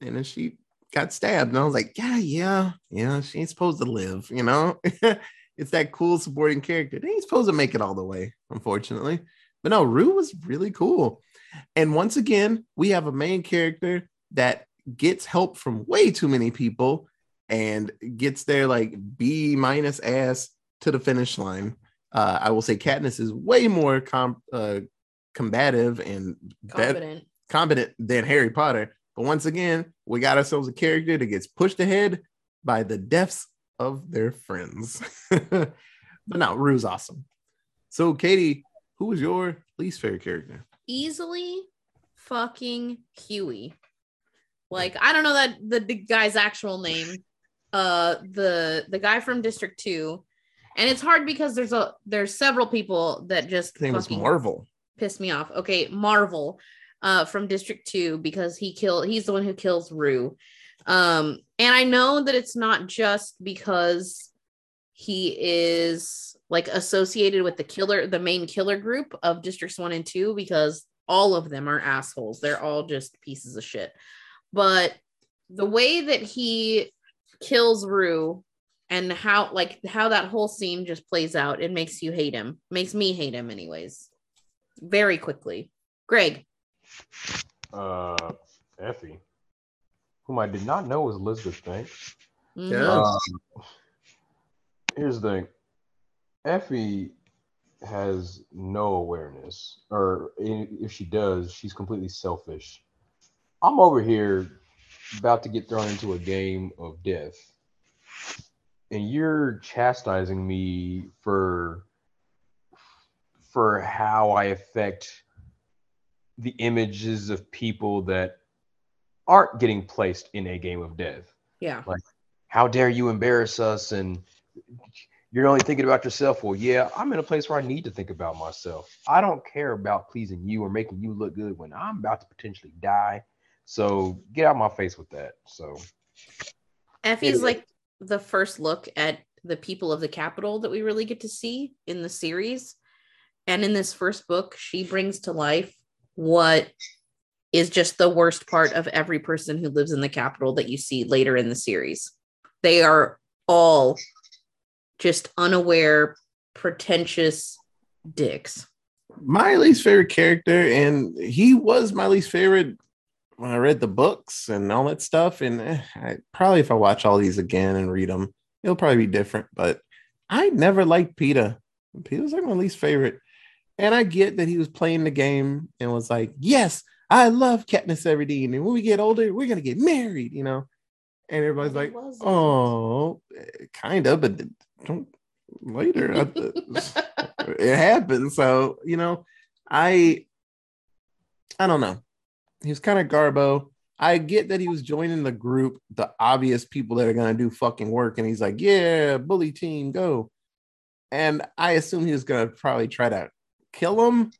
And then she got stabbed. And I was like, yeah, yeah, yeah, she ain't supposed to live, you know? *laughs* it's that cool supporting character. They ain't supposed to make it all the way, unfortunately. But no, Rue was really cool. And once again, we have a main character that gets help from way too many people and gets their like B minus ass to the finish line. Uh, I will say Katniss is way more com- uh, combative and Confident. Competent than Harry Potter. But once again, we got ourselves a character that gets pushed ahead by the deaths of their friends. *laughs* but no, Rue's awesome. So, Katie, who was your least favorite character? Easily fucking Huey. Like I don't know that the, the guy's actual name. Uh the the guy from District 2. And it's hard because there's a there's several people that just His name was fucking Marvel. Piss me off. Okay, Marvel uh from District 2 because he killed he's the one who kills Rue. Um and I know that it's not just because he is like associated with the killer the main killer group of districts 1 and 2 because all of them are assholes. They're all just pieces of shit. But the way that he kills Rue and how like how that whole scene just plays out, it makes you hate him. Makes me hate him anyways. Very quickly. Greg, uh, Effie, whom I did not know was Elizabeth Banks. Yeah. Um, here's the thing Effie has no awareness, or if she does, she's completely selfish. I'm over here about to get thrown into a game of death, and you're chastising me for for how I affect the images of people that aren't getting placed in a game of death Yeah. Like, how dare you embarrass us and you're only thinking about yourself well yeah i'm in a place where i need to think about myself i don't care about pleasing you or making you look good when i'm about to potentially die so get out my face with that so Effie's Anyway. like the first look at the people of the Capitol that we really get to see in the series. And in this first book, she brings to life what is just the worst part of every person who lives in the Capitol that you see later in the series. They are all just unaware, pretentious dicks. my least favorite character, and he was my least favorite when I read the books and all that stuff. And eh, I, probably if I watch all these again and read them, it'll probably be different. But I never liked. Peeta was like my least favorite. And I get that he was playing the game and was like, yes, I love Katniss Everdeen. And when we get older, we're going to get married, you know? And everybody's like, oh, kind of, but don't later. *laughs* It happened. So, you know, I I don't know. He was kind of garbo. I get that he was joining the group, the obvious people that are gonna do fucking work, and he's like, Yeah, bully team, go. And I assume he was gonna probably try to kill him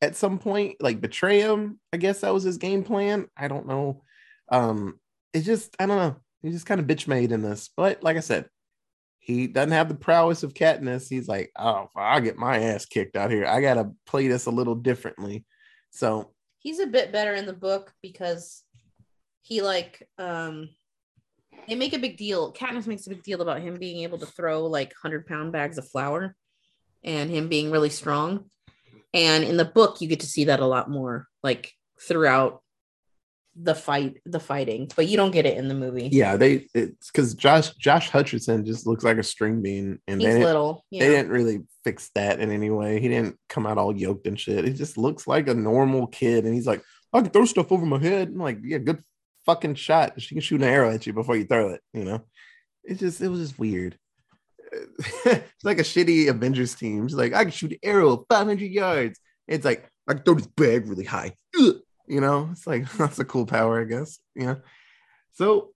at some point, like betray him. I guess that was his game plan. I don't know. Um, it's just I don't know. He's just kind of bitch made in this. But like I said, he doesn't have the prowess of Katniss. He's like, oh, I'll get my ass kicked out here. I gotta play this a little differently. So he's a bit better in the book because he like um they make a big deal Katniss makes a big deal about him being able to throw like 100 pound bags of flour and him being really strong and in the book you get to see that a lot more like throughout the fight the fighting but you don't get it in the movie yeah, they it's because Josh Josh Hutcherson just looks like a string bean, and he's they didn't, little they didn't really fix that in any way. He didn't come out all yoked and shit. He just looks like a normal kid, and he's like, I can throw stuff over my head. I'm like, yeah, good fucking shot. She can shoot an arrow at you before you throw it. You know, it just it was just weird. It's like a shitty Avengers team. It's like I can shoot arrow 500 yards. It's like I can throw this bag really high. You know, it's like *laughs* that's a cool power, I guess. Yeah. So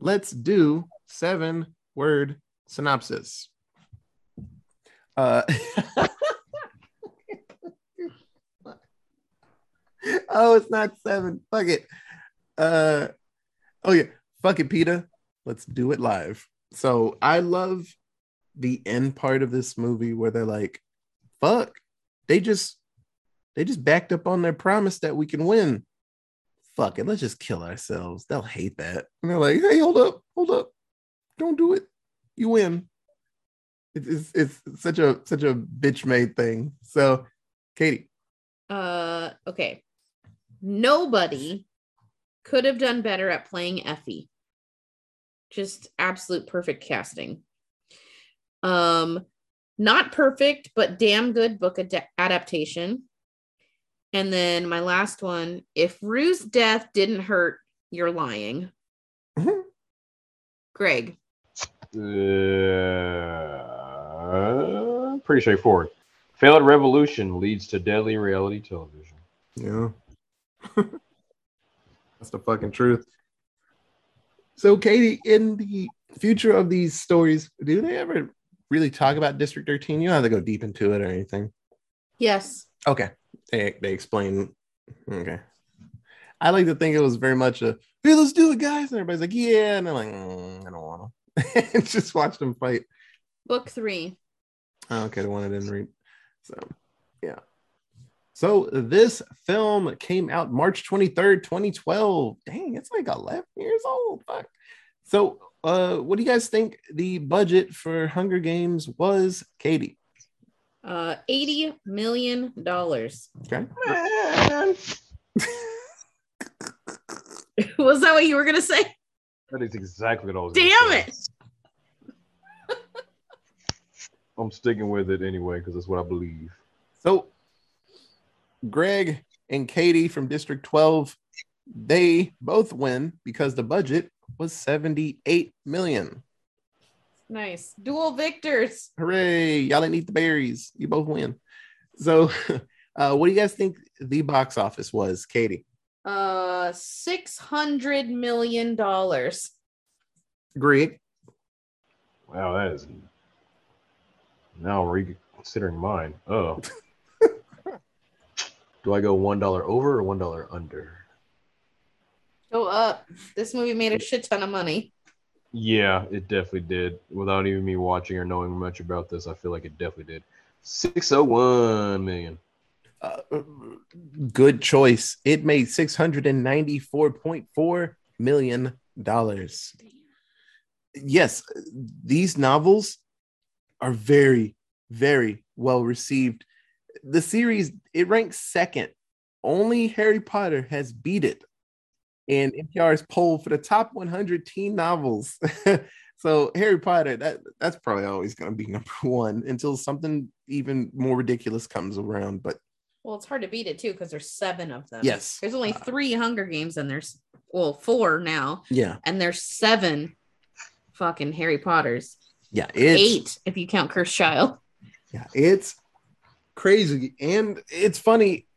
let's do seven word synopsis. Uh, *laughs* oh, it's not seven. Fuck it. Uh, oh yeah, fuck it, Peeta. Let's do it live. So I love the end part of this movie where they're like, "Fuck," they just they just backed up on their promise that we can win. Fuck it, let's just kill ourselves. They'll hate that. And they're like, "Hey, hold up, hold up, don't do it. You win." It's it's, it's such a such a bitch made thing. So, Katie, uh okay nobody could have done better at playing effie just absolute perfect casting um not perfect but damn good book ad- adaptation and then my last one if rue's death didn't hurt you're lying Mhm. greg uh, pretty straightforward failed revolution leads to deadly reality television Yeah. *laughs* That's the fucking truth. So, Katie, in the future of these stories, do they ever really talk about District 13? You don't have to go deep into it or anything. yes Okay. They, they explain. Okay. I like to think it was very much a, hey, let's do it, guys. And everybody's like, yeah. And they're like, "Mm, I don't want to. *laughs* just watch them fight. book three Oh, okay, the one I didn't read. So, yeah. So this film came out March 23rd, 2012. Dang, it's like 11 years old. Fuck. So, uh, what do you guys think the budget for Hunger Games was, Katie? uh 80 million dollars Okay. *laughs* Was that what you were gonna say? That is exactly what I was. Damn say. it! *laughs* I'm sticking with it anyway because that's what I believe. So, Greg and Katie from District 12, they both win because the budget was 78 million. Nice. Dual victors. Hooray! Y'all didn't eat the berries. You both win. So, *laughs* uh, what do you guys think the box office was, Katie? Uh six hundred million dollars. Greg, Wow, that is now reconsidering mine. Oh. *laughs* Do I go one dollar over or one dollar under? Go up. This movie made a shit ton of money. Yeah, it definitely did. Without even me watching or knowing much about this, I feel like it definitely did. Six oh one million. uh, good choice. It made 694.4 million dollars. Yes, these novels are very, very well received. The series it ranks second. Only Harry Potter has beat it in NPR's poll for the top 100 teen novels. *laughs* so Harry Potter, that that's probably always going to be *laughs* number one until something even more ridiculous comes around. But Well, it's hard to beat it too because there's seven of them. yes, There's only uh, three Hunger Games and there's well four now, yeah, and there's seven fucking Harry Potters. yeah, it's Eight if you count Cursed Child. Yeah, it's crazy and it's funny.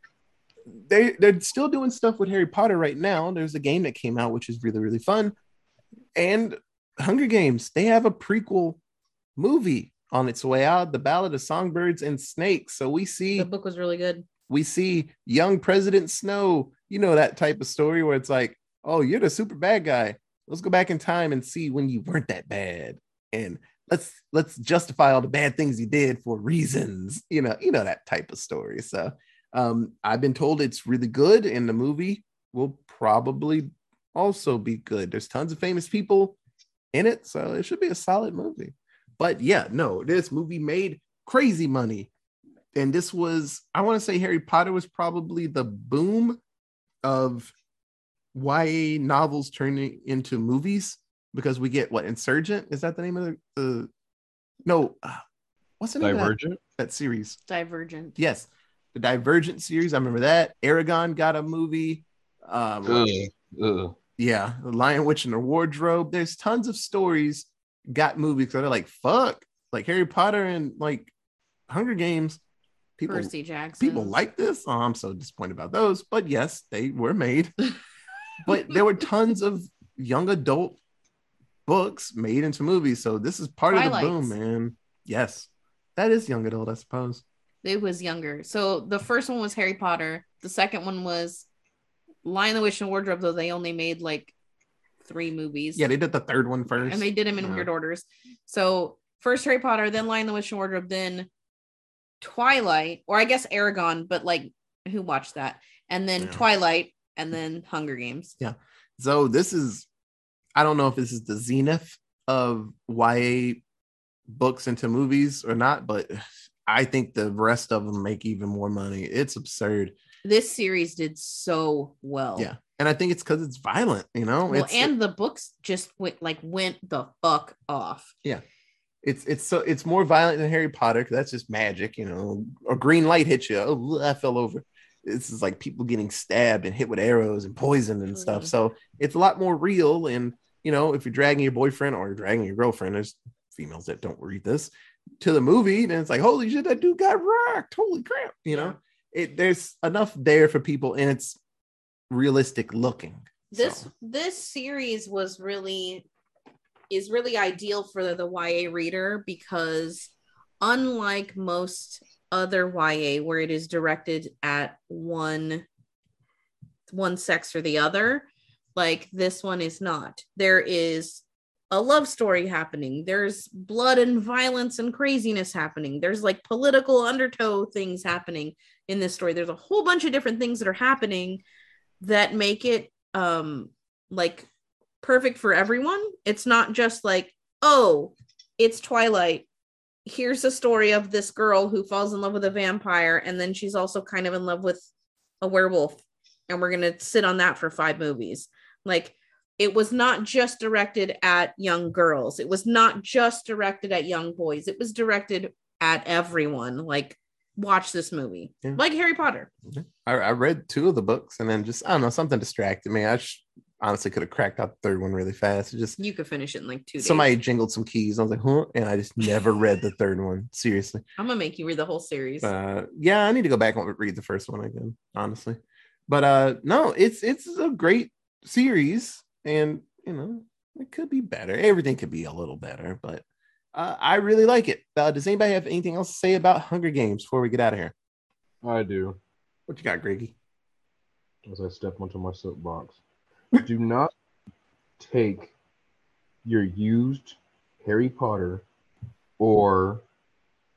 They they're still doing stuff with Harry Potter right now. There's a game that came out which is really really fun, and Hunger Games. They have a prequel movie on its way out, The Ballad of Songbirds and Snakes. So we see The book was really good. we see young President Snow. You know that type of story where it's like, oh, you're the super bad guy. Let's go back in time and see when you weren't that bad, and let's let's justify all the bad things you did for reasons. You know, you know that type of story. So, um, I've been told it's really good, and the movie will probably also be good. There's tons of famous people in it, so it should be a solid movie. But yeah, no, this movie made crazy money and this was i want to say harry potter was probably the boom of YA novels turning into movies because we get what insurgent is that the name of the, the no uh, what's the name of that, Divergent. that series Divergent. yes the divergent series i remember that eragon got a movie um Ugh. Ugh. yeah the lion witch and the wardrobe there's tons of stories got movies that are like fuck like harry potter and like hunger games people Percy Jackson. people like this. Oh, I'm so disappointed about those, but yes, they were made. *laughs* but there were tons of young adult books made into movies, so this is part of the boom, man. Yes, that is young adult, I suppose. It was younger. So the first one was Harry Potter. The second one was Lion the Witch and Wardrobe, though they only made like three movies. Yeah, they did the third one first. and they did them in Yeah. weird orders. So first Harry Potter, then Lion the Witch and Wardrobe, then Twilight, or I guess Eragon, but like who watched that? And then Yeah. Twilight, and then Hunger Games. Yeah. So this is, I don't know if this is the zenith of YA books into movies or not, but I think the rest of them make even more money. It's absurd. This series did so well. Yeah. And I think it's because it's violent, you know? Well, it's, and the books just went like went the fuck off. Yeah. It's it's so it's more violent than Harry Potter that's just magic, you know. A green light hits you, oh, I fell over. This is like people getting stabbed and hit with arrows and poison and stuff. Mhm. So it's a lot more real. And you know, if you're dragging your boyfriend or you're dragging your girlfriend, there's females that don't read this to the movie, and it's like, holy shit, that dude got rocked. Holy crap, you know. It there's enough there for people, and it's realistic looking. This So, this series was really is really ideal for the, the YA reader because unlike most other YA where it is directed at one one sex or the other, like this one is not. There is a love story happening. There's blood and violence and craziness happening. There's like political undertow things happening in this story. There's a whole bunch of different things that are happening that make it um like perfect for everyone. It's not just like, oh, it's Twilight. Here's a story of this girl who falls in love with a vampire and then she's also kind of in love with a werewolf and we're going to sit on that for 5 movies. Like it was not just directed at young girls. It was not just directed at young boys. It was directed at everyone. Like watch this movie. Yeah. Like Harry Potter. I, I read two of the books and then just I don't know something distracted me. I sh- honestly could have cracked out the third one really fast. It just You could finish it in like two days. somebody jingled some keys. I was like, huh? And I just never read the third one. Seriously. I'm gonna make you read the whole series. Uh, yeah, I need to go back and read the first one again, honestly. But uh, no, it's it's a great series, and you know it could be better. Everything could be a little better, but uh, I really like it. Uh, does anybody have anything else to say about Hunger Games before we get out of here? I do. What you got, Greggy? As I step onto my soapbox, *laughs* do not take your used Harry Potter or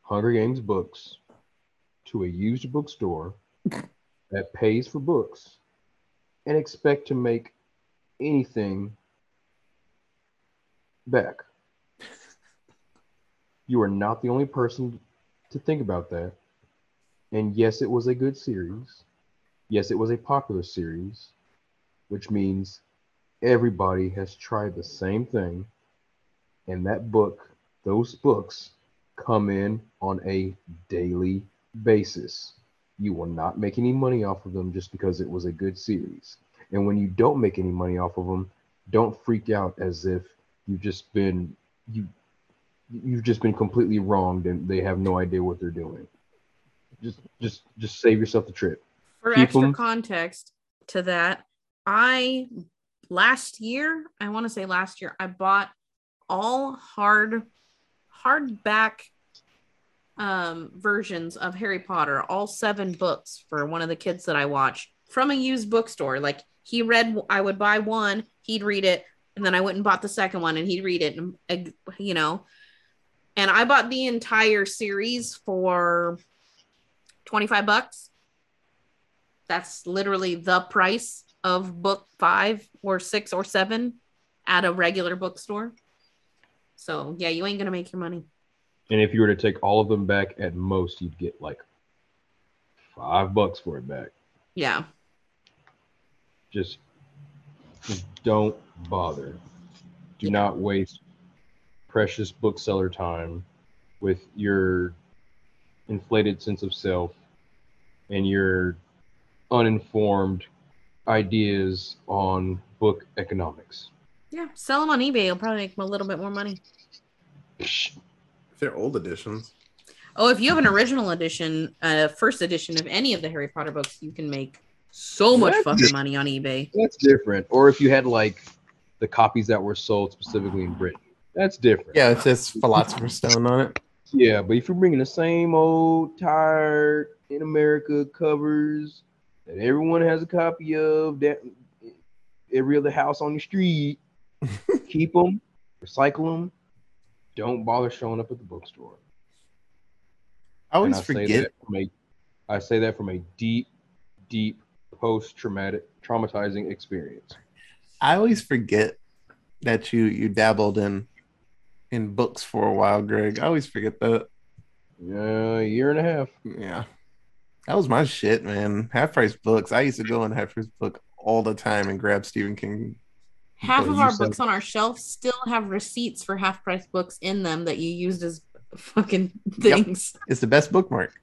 Hunger Games books to a used bookstore *laughs* that pays for books and expect to make anything back. You are not the only person to think about that. And yes, it was a good series. Yes, it was a popular series, which means everybody has tried the same thing. And that book, those books come in on a daily basis. You will not make any money off of them just because it was a good series. And when you don't make any money off of them, don't freak out as if you've just been you you've just been completely wronged and they have no idea what they're doing. Just just just save yourself the trip. For keep extra 'em- context to that, I last year, I want to say last year, I bought all hard hardback um versions of Harry Potter, all seven books for one of the kids that I watch from a used bookstore. Like he read I would buy one, he'd read it, and then I went and bought the second one and he'd read it and you know. And I bought the entire series for 25 bucks that's literally the price of book five or six or seven at a regular bookstore. So yeah, you ain't gonna make your money. And if you were to take all of them back at most, you'd get like five bucks for it back. Yeah. Just, just don't bother. Do Yeah. not waste precious bookseller time with your inflated sense of self and your uninformed ideas on book economics. Yeah. Sell them on eBay. You'll probably make a little bit more money. If they're old editions, Oh, if you have an original edition, uh, first edition of any of the Harry Potter books, you can make so much That's fucking it. money on eBay. That's different. Or if you had like the copies that were sold specifically in Britain, that's different. yeah, it says Philosopher's Stone on it. Yeah, but if you're bringing the same old tired in America covers that everyone has a copy of, that every other house on the street, *laughs* keep them, recycle them. Don't bother showing up at the bookstore. I always And I say forget. that from a, I say that from a deep, deep post-traumatic, traumatizing experience. I always forget that you you dabbled in in books for a while, Greg. I always forget that. Yeah, a year and a half. Yeah. That was my shit, man. Half price books. I used to go in half price book all the time and grab Stephen King. Half of our said- books on our shelf still have receipts for half price books in them that you used as fucking things. It's the best bookmark.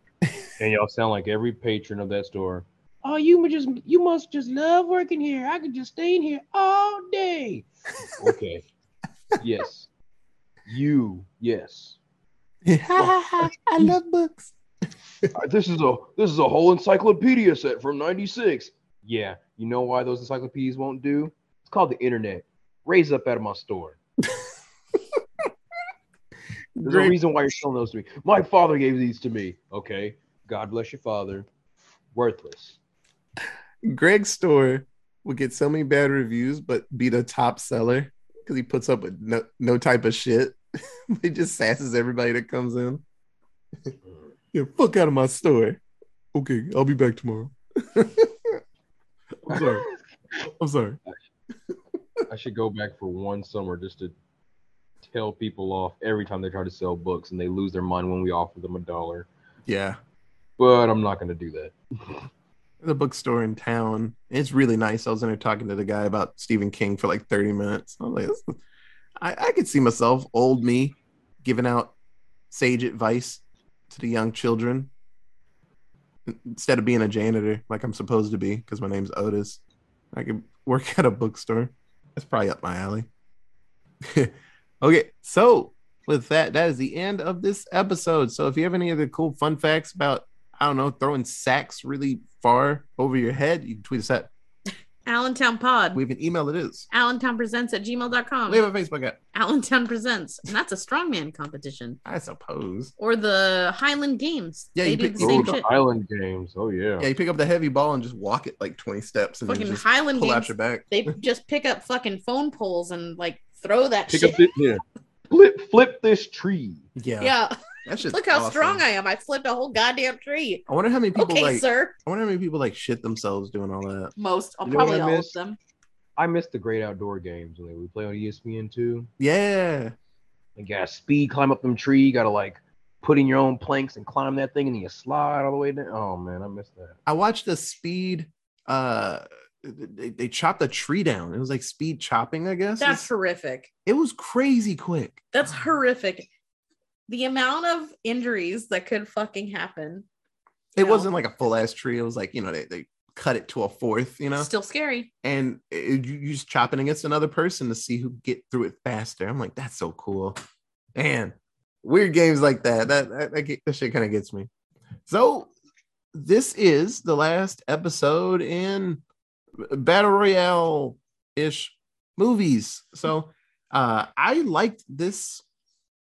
And y'all sound like every patron of that store. Oh, you must just you must just love working here. I could just stay in here all day. *laughs* Okay. yes. You, yes. *laughs* I love books. *laughs* Uh, This is a this is a whole encyclopedia set from 96. Yeah, you know why those encyclopedias won't do? It's called the internet. Raise up out of my store. There's a Greg, reason why you're showing those to me. My father gave these to me. Okay. God bless your father. Worthless. Greg's store would get so many bad reviews, but be the top seller because he puts up with no, no type of shit. *laughs* he just sasses everybody that comes in. Mm. yeah, fuck out of my store. Okay, I'll be back tomorrow. I'm sorry. I'm sorry. I should go back for one summer just to tell people off every time they try to sell books and they lose their mind when we offer them a dollar. Yeah. But I'm not going to do that. *laughs* the bookstore in town. It's really nice. I was in there talking to the guy about Stephen King for like 30 minutes. I was like, I, I could see myself, old me, giving out sage advice to the young children instead of being a janitor like I'm supposed to be because my name's Otis. I could work *laughs* at a bookstore. That's probably up my alley. *laughs* okay, so with that, that is the end of this episode. So if you have any other cool fun facts about, I don't know, throwing sacks really far over your head, you can tweet us at. Allentown Pod. We have an email that is. Allentown Presents at gmail.com. We have a Facebook at. Allentown Presents. And that's a strongman competition. I suppose. Or the Highland Games. Yeah, they you do pick- the Oh, same the shit. Island games. Oh yeah. Yeah, you pick up the heavy ball and just walk it like 20 steps and Fucking then just Highland pull out your back. They just pick up fucking phone poles and like throw that Pick shit. up the yeah. Flip flip this tree. Yeah. yeah. That's just Look how awesome. strong I am. I flipped a whole goddamn tree. I wonder how many people okay, like. sir. I wonder how many people like shit themselves doing all that. Most, uh, You know probably I all of miss? them. I miss the great outdoor games when we play on ESPN two. Yeah. Like, you gotta speed climb up them tree. You gotta like put in your own planks and climb that thing, and then you slide all the way down. Oh man, I miss that. I watched the speed. Uh, they, they chopped a tree down. It was like speed chopping, I guess. That's It's- horrific. it was crazy quick. That's horrific. The amount of injuries that could fucking happen. It No. wasn't like a full ass tree. It was like you know they, they cut it to a fourth, you know, Still scary. and it, you you just chopping against another person to see who get through it faster. I'm like, that's so cool, man. Weird games like that. That that, that, that shit kind of gets me. So this is the last episode in battle royale ish movies. So uh I liked this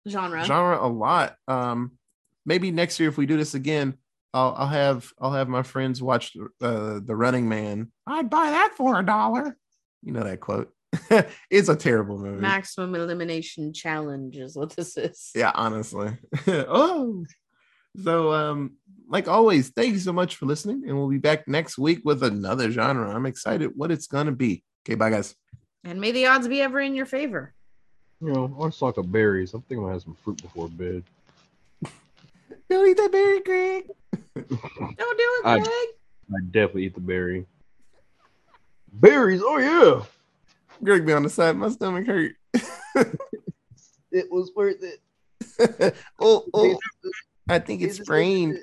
Genre. genre a lot. Um, maybe next year if we do this again, I'll, I'll have I'll have my friends watch uh, the Running Man. I'd buy that for a dollar. You know that quote. *laughs* it's a terrible movie. Maximum elimination challenge is what this is. Yeah, honestly. *laughs* oh, so um, like always, thank you so much for listening, and we'll be back next week with another genre. I'm excited what it's gonna be. Okay, bye guys. And may the odds be ever in your favor. You know, on stock of berries. I'm thinking I'm gonna have some fruit before bed. Don't eat that berry, Greg. *laughs* Don't do it, I- Greg. I definitely eat the berry. Berries. Oh yeah. Greg be on the side. My stomach hurt. *laughs* It was worth it. *laughs* oh, oh, I think it's sprained.